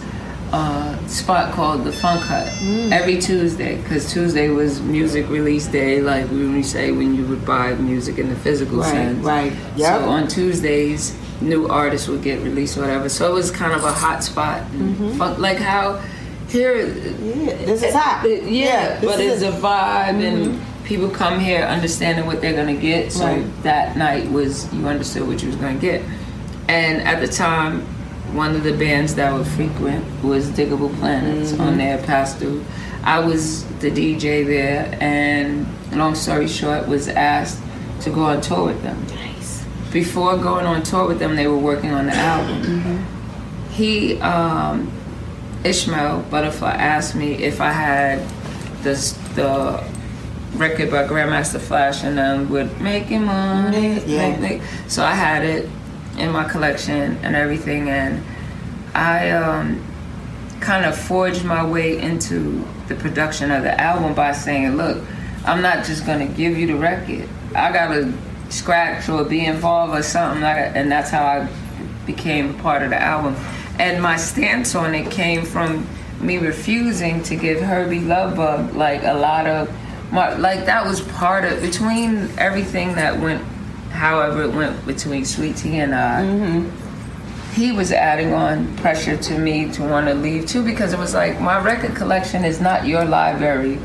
uh, spot called the Funk Hut every Tuesday, because Tuesday was music release day, like we say when you would buy music in the physical Right, sense. right. Yep. So on Tuesdays, new artists would get released or whatever. So it was kind of a hot spot. Funk, like how here Yeah. This is hot. it- yeah, this but it's a it. vibe, and people come here understanding what they're gonna get. So Right. that night was you understood what you was gonna get. And at the time, one of the bands that would frequent was Digable Planets Mm-hmm. on their pass through. I was the DJ there, and long story short, was asked to go on tour with them. Nice. Before going on tour with them, they were working on the album. He, um, Ishmael Butterfly, asked me if I had this, the record by Grandmaster Flash and them with making money. Yeah. Make- make- So I had it in my collection and everything, and I um, kind of forged my way into the production of the album by saying, "Look, I'm not just gonna give you the record. I gotta scratch or be involved or something." Like. And that's how I became part of the album. And my stance on it came from me refusing to give Hurby Luv Bug like a lot of my, like that was part of between everything that went however it went between Sweet Tee and I he was adding on pressure to me to want to leave too because it was like my record collection is not your library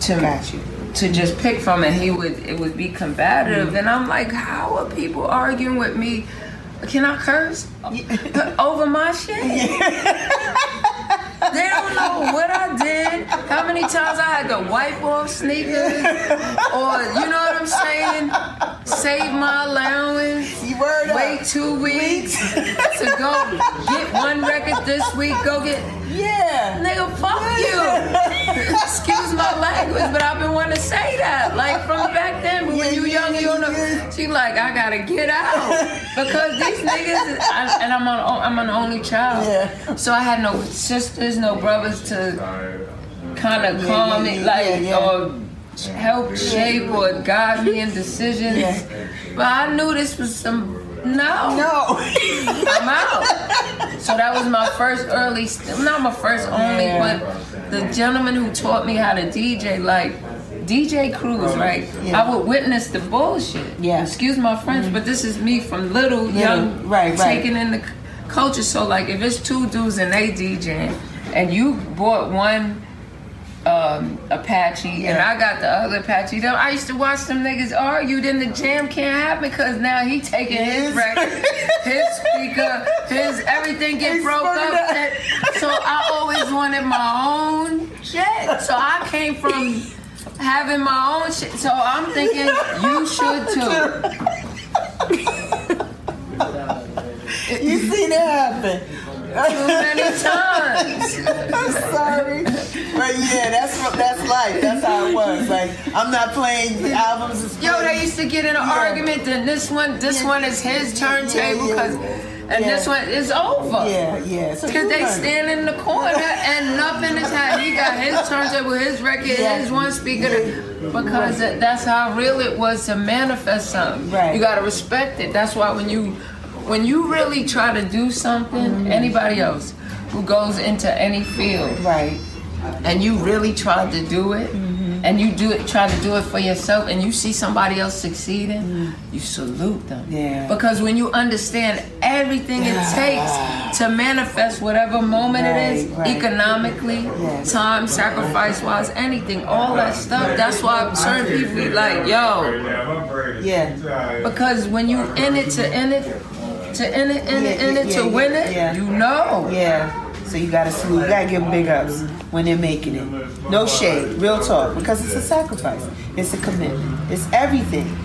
to Got you. to just pick from and he would it would be combative Mm-hmm. and I'm like how are people arguing with me can I curse? Over my shit? They don't know what I did how many times I had to wipe off sneakers or you know what I'm saying? Save my allowance. You word up. wait two weeks. to go get one record this week. Go get Yeah. Nigga, fuck you. Excuse my language, but I've been wanting to say that. Like from back then, but when you young, you don't know. She like, I gotta get out because these niggas, I, and I'm on, I'm an only child, Yeah. so I had no sisters, no brothers to kind of calm yeah, me, yeah, like yeah, yeah. or help shape or guide me in decisions. Yeah. But I knew this was some no. No. I'm out. So that was my first early, not my first only, but the gentleman who taught me how to DJ, like DJ Cruz, right? Yeah. I would witness the bullshit. Yeah. Excuse my French, but this is me from little, young, right, right. taking in the culture. So like, if it's two dudes and they DJing, and you bought one um, Apache and I got the other Apache. Them, I used to watch them niggas argue. Then the jam can't happen because now he taking his His- record, his speaker, his everything get He broke up. up. That- So I always wanted my own shit. So I came from having my own shit. So I'm thinking you should too. you seen it happen. Too many times. I'm sorry. But yeah, that's what that's life. That's how it was. Like I'm not playing the albums. Yo, playing- they used to get in an Yeah. argument. Then this one, this Yeah. one is his turntable, Yeah, yeah. and Yeah. this one is over. Yeah, yeah. Cause you they stand in the corner and nothing is happening. He got his turntable, his record, Yeah. his one speaker. Because that- that's how real it was to manifest something. Right. You gotta respect it. That's why when you, when you really try to do something, Mm-hmm. anybody else who goes into any field, Right. and you really tried to do it and you do it try to do it for yourself and you see somebody else succeeding you salute them Yeah. because when you understand everything it takes to manifest whatever moment it is Right, right. economically Yeah. time sacrifice wise anything all that stuff that's why certain people be like yo Yeah. because when you in it to in it to in it in it in it Yeah, to yeah, win it yeah. you know Yeah. So you gotta salute, you gotta give them big ups when they're making it. No shade, real talk, because it's a sacrifice. It's a commitment. It's everything.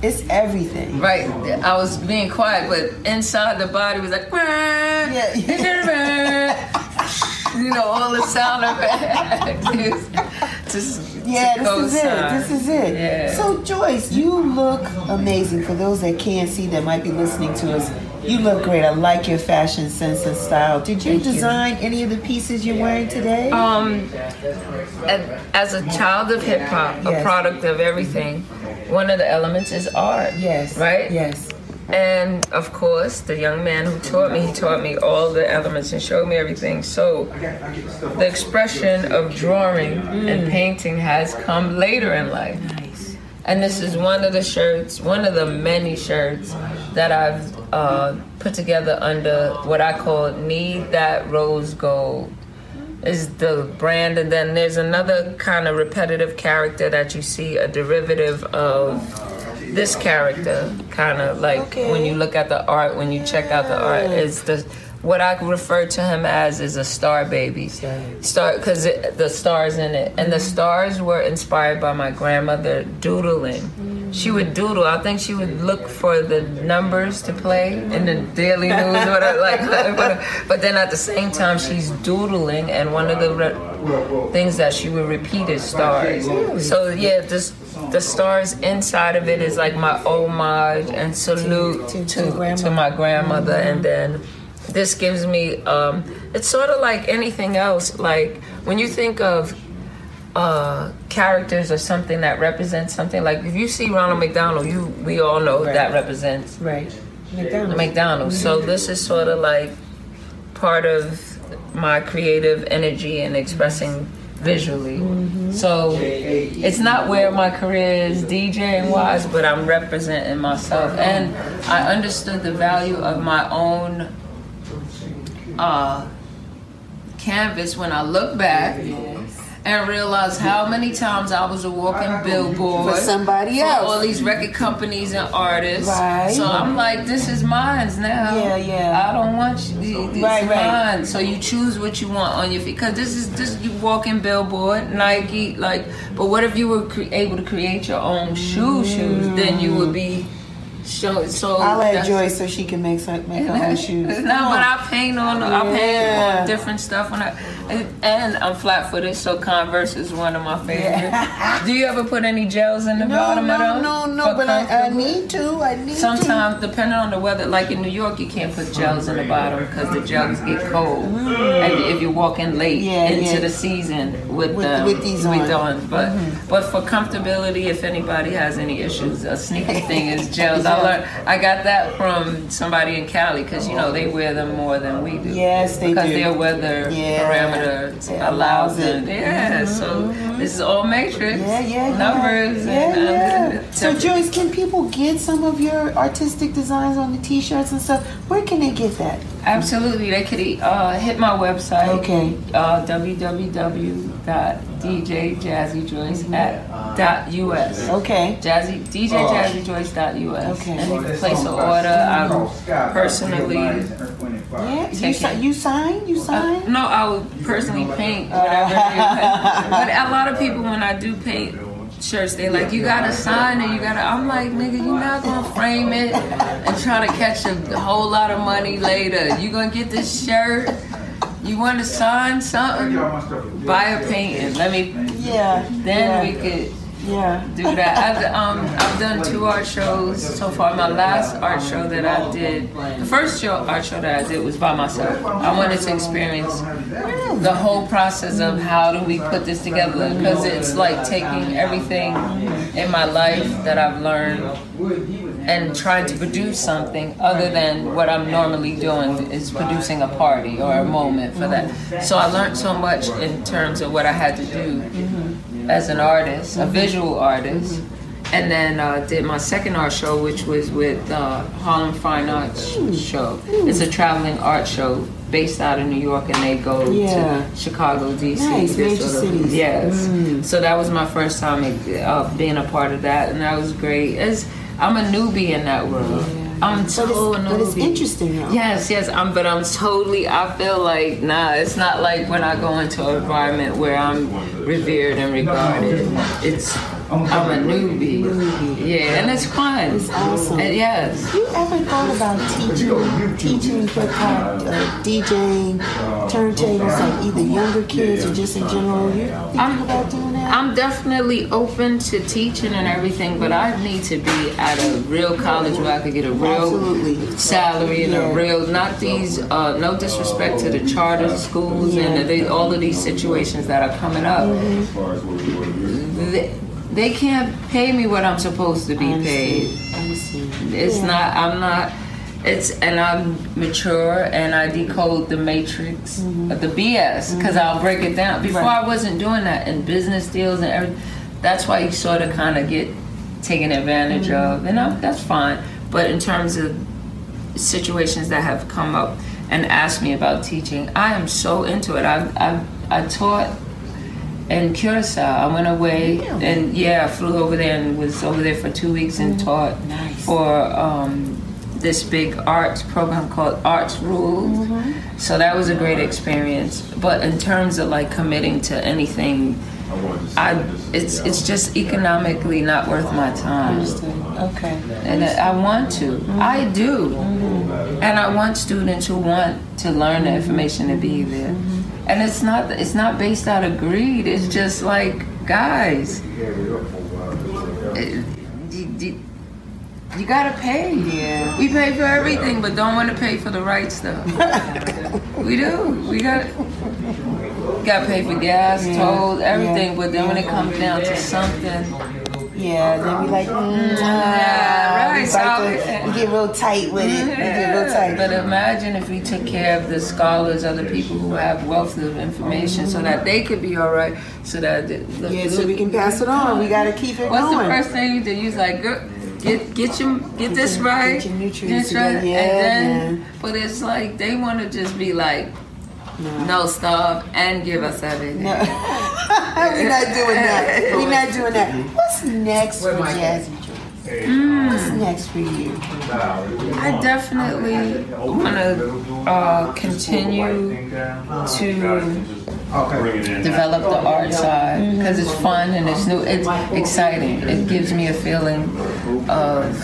It's everything. Right. I was being quiet, but inside the body was like, Yeah. you know, all the sound effects. Yeah, this is it. This is it. Yeah. So Joyce, you look amazing. For those that can't see, that might be listening to us, you look great. I like your fashion sense and style. Did you Thank you. design any of the pieces you're wearing today? Um, as a child of hip hop, Yes. a product of everything, one of the elements is art. yes. Right? Yes. And of course, the young man who taught me, he taught me all the elements and showed me everything. So the expression of drawing and painting has come later in life. Nice. And this is one of the shirts, one of the many shirts that I've uh, put together under what I call Need That Rose Gold. Is the brand, and then there's another kind of repetitive character that you see, a derivative of this character, kind of like Okay. when you look at the art, when you check out the art, is the what I refer to him as is a star baby, star because the stars in it, and the mm-hmm. stars were inspired by my grandmother doodling. She mm. would doodle. I think she would look for the numbers to play in the daily news, whatever, like. But then at the same time, she's doodling, and one of the re- things that she would repeat is stars. So yeah, this the stars inside of it is like my homage and salute To- to to to, my grandmother, and then this gives me. Um, it's sort of like anything else. Like when you think of uh, characters or something that represents something. Like if you see Ronald McDonald, you we all know Right. that represents Right. McDonald's. McDonald's. So this is sort of like part of my creative energy and expressing visually. So it's not where my career is DJing wise, but I'm representing myself. And I understood the value of my own uh, canvas when I look back and realize how many times I was a walking billboard For somebody else, for all these record companies and artists. Right. So I'm like, this is mine now. Yeah, yeah. I don't want you. This Right, right. mine. So you choose what you want on your feet because this is this you walking billboard, Nike, like. But what if you were cre- able to create your own shoe shoes? Then you would be. So, so I'll add Joy so she can make some, make her own shoes. no, but I paint on I paint on different stuff when I and, and I'm flat footed, so Converse is one of my favorites. Do you ever put any gels in the No, bottom of no, those? no, no, but I, I need to. I need to. Sometimes, depending on the weather, like in New York, you can't put gels in the bottom because the gels get cold. And if you're walking late Mm. Yeah, into yeah. the season with With- them, with these on. Mm-hmm. But but for comfortability, if anybody has any issues, a sneaky thing is gels. I learned I got that from somebody in Cali because you know they wear them more than we do. Yes, they because do. their weather Yeah. parameters It allows allows it. them. Yeah, so this is all matrix Yeah, yeah, yeah. numbers. Yeah, and, yeah. uh, So Joyce, can people get some of your artistic designs on the T-shirts and stuff? Where can they get that? Absolutely, they could uh, hit my website. Okay. Uh, www.djjazzyjoyce at dot us. Okay. Jazzy djjazzyjoyce dot us. Okay. And you can place an order. I'm personally. Yeah. You, si- you sign? You Uh, sign? no, I would personally paint whatever. but a lot of people, when I do paint shirts, they like, you gotta sign it. You gotta. I'm like, nigga, you're not gonna frame it and try to catch a whole lot of money later. You gonna get this shirt. You want to sign something? Buy a painting. Let me. Yeah. Then yeah. we could Yeah. do that. I've, um, I've done two art shows so far. My last art show that I did, the first show art show that I did was by myself. I wanted to experience the whole process of how do we put this together because it's like taking everything in my life that I've learned and trying to produce something other than what I'm normally doing is producing a party or a moment for that. So I learned so much in terms of what I had to do as an artist, a visual artist. And then uh, did my second art show, which was with uh, Harlem Fine Arts Show. It's a traveling art show based out of New York, and they go Yeah. to Chicago, DC. Nice, major sort of- cities. Yes. So that was my first time uh, being a part of that, and that was great. As I'm a newbie in that world. I'm But so it's, but it's interesting though. Yes, yes, I'm, but I'm totally. I feel like nah. It's not like when I go into an environment where I'm revered and regarded. It's I'm a newbie. Yeah, and it's fun. It's awesome. And yes. You ever thought about teaching, teaching hip hop, uh, DJing, turntables, like either younger kids or just in general? You thinking I'm- about doing? I'm definitely open to teaching and everything, but I need to be at a real college where I could get a real Absolutely. salary and Yeah. a real, not these, uh, no disrespect to the charter schools Yeah. and the, all of these situations that are coming up. They, they can't pay me what I'm supposed to be paid. It's Yeah. not. I'm not. It's and I'm mature and I decode the matrix mm-hmm. of the BS because mm-hmm. I'll break it down. Before Right. I wasn't doing that in business deals and everything. That's why you sort of kind of get taken advantage mm-hmm. of, and i that's fine. But in terms of situations that have come up and asked me about teaching, I am so into it. I I I taught in Curacao. I went away and yeah, I flew over there and was over there for two weeks and taught Nice. for um, this big arts program called Arts Rules. Mm-hmm. So that was a great experience. But in terms of like committing to anything, I it's it's just economically not worth my time. Okay. And I want to. Mm-hmm. I do. Mm-hmm. And I want students who want to learn the information to be there. And it's not it's not based out of greed. It's just like, guys, eh, you, you- gotta pay. Yeah. We pay for everything, but don't want to pay for the right stuff. we do. We got got to pay for gas, Yeah. tolls, everything. Yeah. But then when it comes down to something, Yeah, then we like, mm, Yeah, right, We, so- like to- we get real tight with it. We get real tight. But imagine if we took care of the scholars, other people who have wealth of information, so that they could be all right, so that the, yeah, so we can pass it on. We got to keep it What's going. the first thing you did? You was like, girl, get get your get this your- right, get your nutrients right. Yeah, and then man. but it's like they want to just be like, no stop and give us everything. No. We're not doing that. We're not doing that. What's next for Jazzy Joy? What's next for you? I definitely want to uh, continue to develop the art side because it's fun and it's new. It's exciting. It gives me a feeling of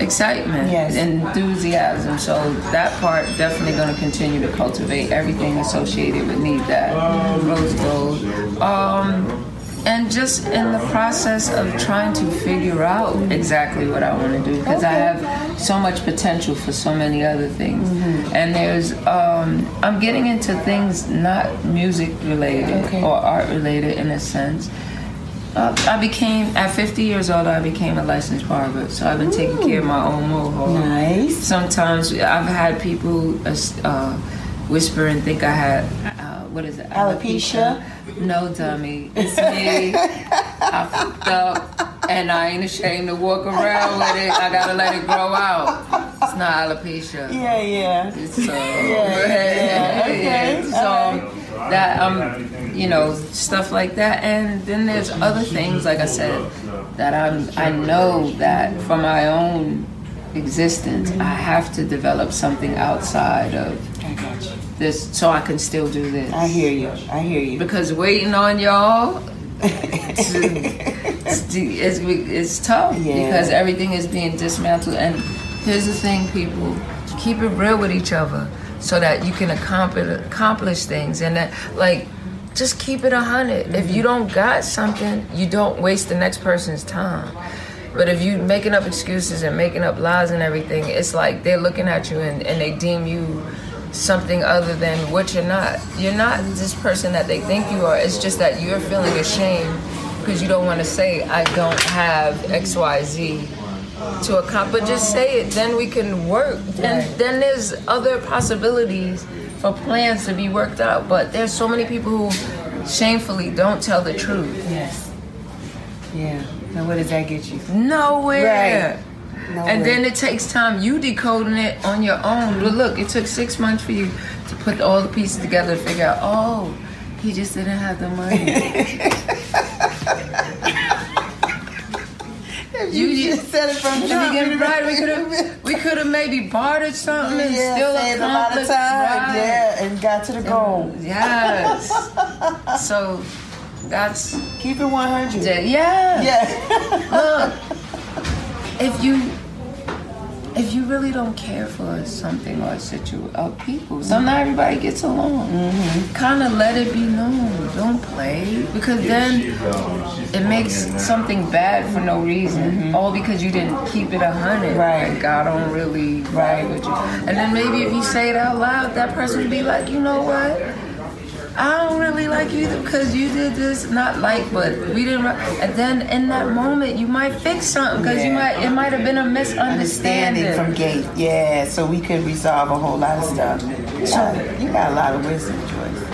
excitement Yes. and enthusiasm. So that part definitely going to continue to cultivate everything associated with Need That Rose Gold. Um, and just in the process of trying to figure out exactly what I want to do because I have so much potential for so many other things. And there's, um, I'm getting into things not music related Okay. or art related in a sense. Uh, I became at 50 years old. I became a licensed barber, so I've been taking care of my own mohawk. Nice. Sometimes I've had people uh, uh, whisper and think I had uh, what is it? Alopecia? No, dummy, it's me. I fucked up, and I ain't ashamed to walk around with it. I gotta let it grow out. It's not alopecia. Yeah, yeah. It's, uh, yeah, okay, So that um, you know, stuff like that, and then there's other things, like I said, that I'm. I know that for my own existence, I have to develop something outside of I got you. this, so I can still do this. I hear you. I hear you. Because waiting on y'all. it's, it's, it's tough Yeah. because everything is being dismantled. And here's the thing, people keep it real with each other so that you can accomplish, accomplish things. And that, like, just keep it a 100. If mm-hmm. you don't got something, you don't waste the next person's time. But if you making up excuses and making up lies and everything, it's like they're looking at you and, and they deem you something other than what you're not. You're not this person that they think you are. It's just that you're feeling ashamed because you don't want to say, I don't have XYZ to accomplish. But just say it, then we can work. And then there's other possibilities for plans to be worked out. But there's so many people who shamefully don't tell the truth. Yes. Yeah. Now, what does that get you? Nowhere. Right. And then it takes time you decoding it on your own. But look, it took six months for you to put all the pieces together to figure out, oh, he just didn't have the money. You just said it from the beginning, right? We could have, we could have maybe bartered something and still saved a lot of time. right. Yeah, and got to the goal. Yes. so that's Keep it 100. yeah. Yeah. Look, if you if you really don't care for something or a situation or people, so not everybody gets along. Mm-hmm. Kind of let it be known. Don't play because then it makes something bad for no reason, mm-hmm. all because you didn't keep it a hundred. Right. And God don't really ride with you. And then maybe if you say it out loud, that person would be like, you know what? I don't really like you because you did this, not like, but we didn't. And then in that moment, you might fix something because you might it might have been a misunderstanding. From gate. Yeah, so we could resolve a whole lot of stuff. So you got a lot of wisdom, Joyce.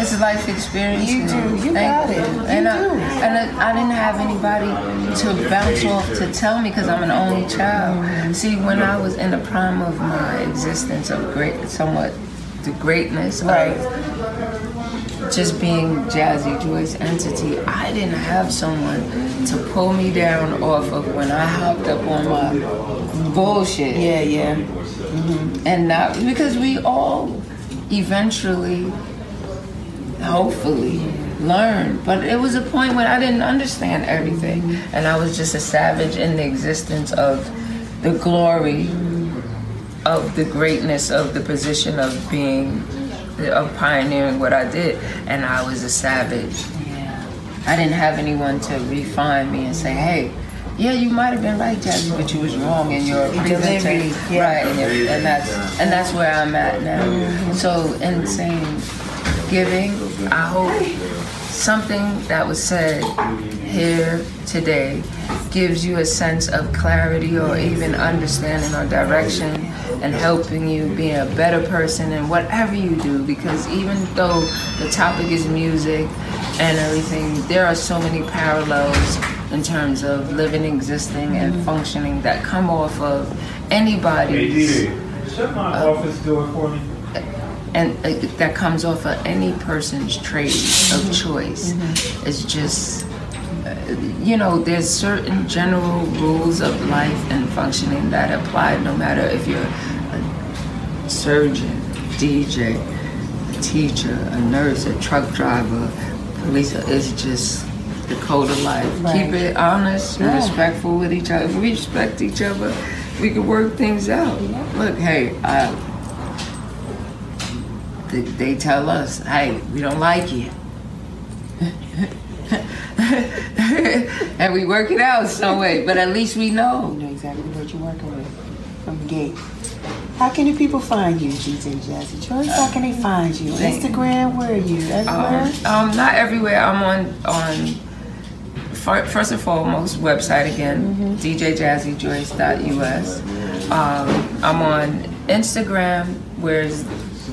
It's a life experience. You do. You Thank got it. you. And I, do. and I, I didn't have anybody to bounce off to tell me because I'm an only child. See, when I was in the prime of my existence of great, somewhat the greatness Right. of just being Jazzy Joy's entity, I didn't have someone to pull me down off of when I hopped up on my bullshit. Yeah, yeah. Mm-hmm. and not because we all eventually hopefully learn. But it was a point when i didn't understand everything. And i was just a savage in the existence of the glory of the greatness of the position of being of pioneering what i did and i was a savage Yeah. I didn't have anyone to refine me and say, hey, yeah, you might have been right, Jazzy, but you was wrong in your presentation. yeah. Right, and, your- and that's and that's where I'm at now. Mm-hmm. So in saying giving, I hope something that was said here today gives you a sense of clarity or even understanding or direction and helping you be a better person in whatever you do because even though the topic is music and everything there are so many parallels in terms of living, existing, and functioning that come off of anybody's. Shut my office door for me. and uh, that comes off of any person's trade of choice. It's just, uh, you know, there's certain general rules of life and functioning that apply no matter if you're a surgeon, DJ, a teacher, a nurse, a truck driver, police. It's just the code of life. Right. Keep it honest and Yeah. respectful with each other. If we respect each other, we can work things out. Look, hey, I they, they tell us, hey, we don't like you. and we work it out some way, but at least we You know. know exactly what you're working with from the gate. How can the people find you, DJ Jazzy Joyce? How can they find you? Instagram, where are you? Everywhere? Um, um, not everywhere. I'm on on first and foremost website again, djjazzyjoyce.us. Um, I'm on Instagram, where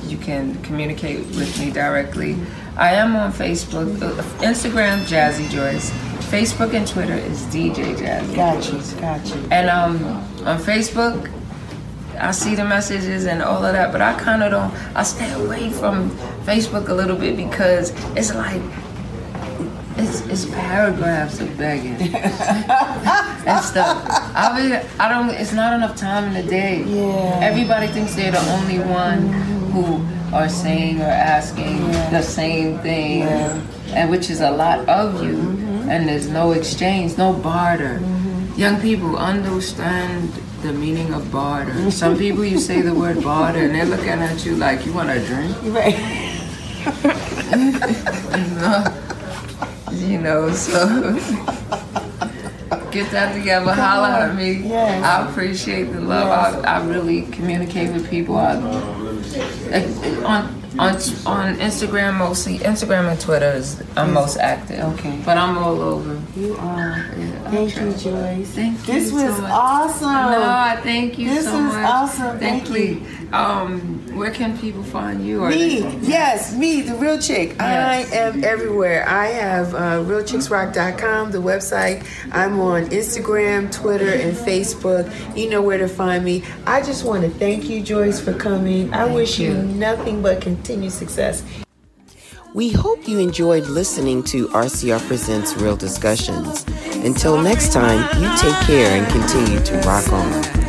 you can communicate with me directly. I am on Facebook, uh, Instagram Jazzy Joyce. Facebook and Twitter is DJ Jazzy. got you, got you. And um, on Facebook, I see the messages and all of that, but I kind of don't. I stay away from Facebook a little bit because it's like it's, it's paragraphs of begging and stuff. I mean, I don't. It's not enough time in the day. Yeah. Everybody thinks they're the only one who are saying or asking Yeah. the same thing, Yeah. and which is a lot of you, mm-hmm. and there's no exchange, no barter. Mm-hmm. Young people understand the meaning of barter. Mm-hmm. Some people you say the word barter and they're looking at you like you want a drink. Right. You know, so get that together, holler at me. Yes. I appreciate the love. I, I really communicate with people. I, on on on Instagram mostly. Instagram and Twitter is I'm most active. Okay. But I'm all over. You are. Yeah, Thank you. Joyce. Thank you This was so awesome. No, thank you This so was much. awesome. Thank you. Um, where can people find you? Or Me, yes, me, the real chick. Yes. I am everywhere. I have uh, realchicksrock.com, the website. I'm on Instagram, Twitter, and Facebook. You know where to find me. I just want to thank you, Joyce, for coming. I wish you you. nothing but continued success. We hope you enjoyed listening to RCR Presents Real Discussions. Until next time, you take care and continue to rock on.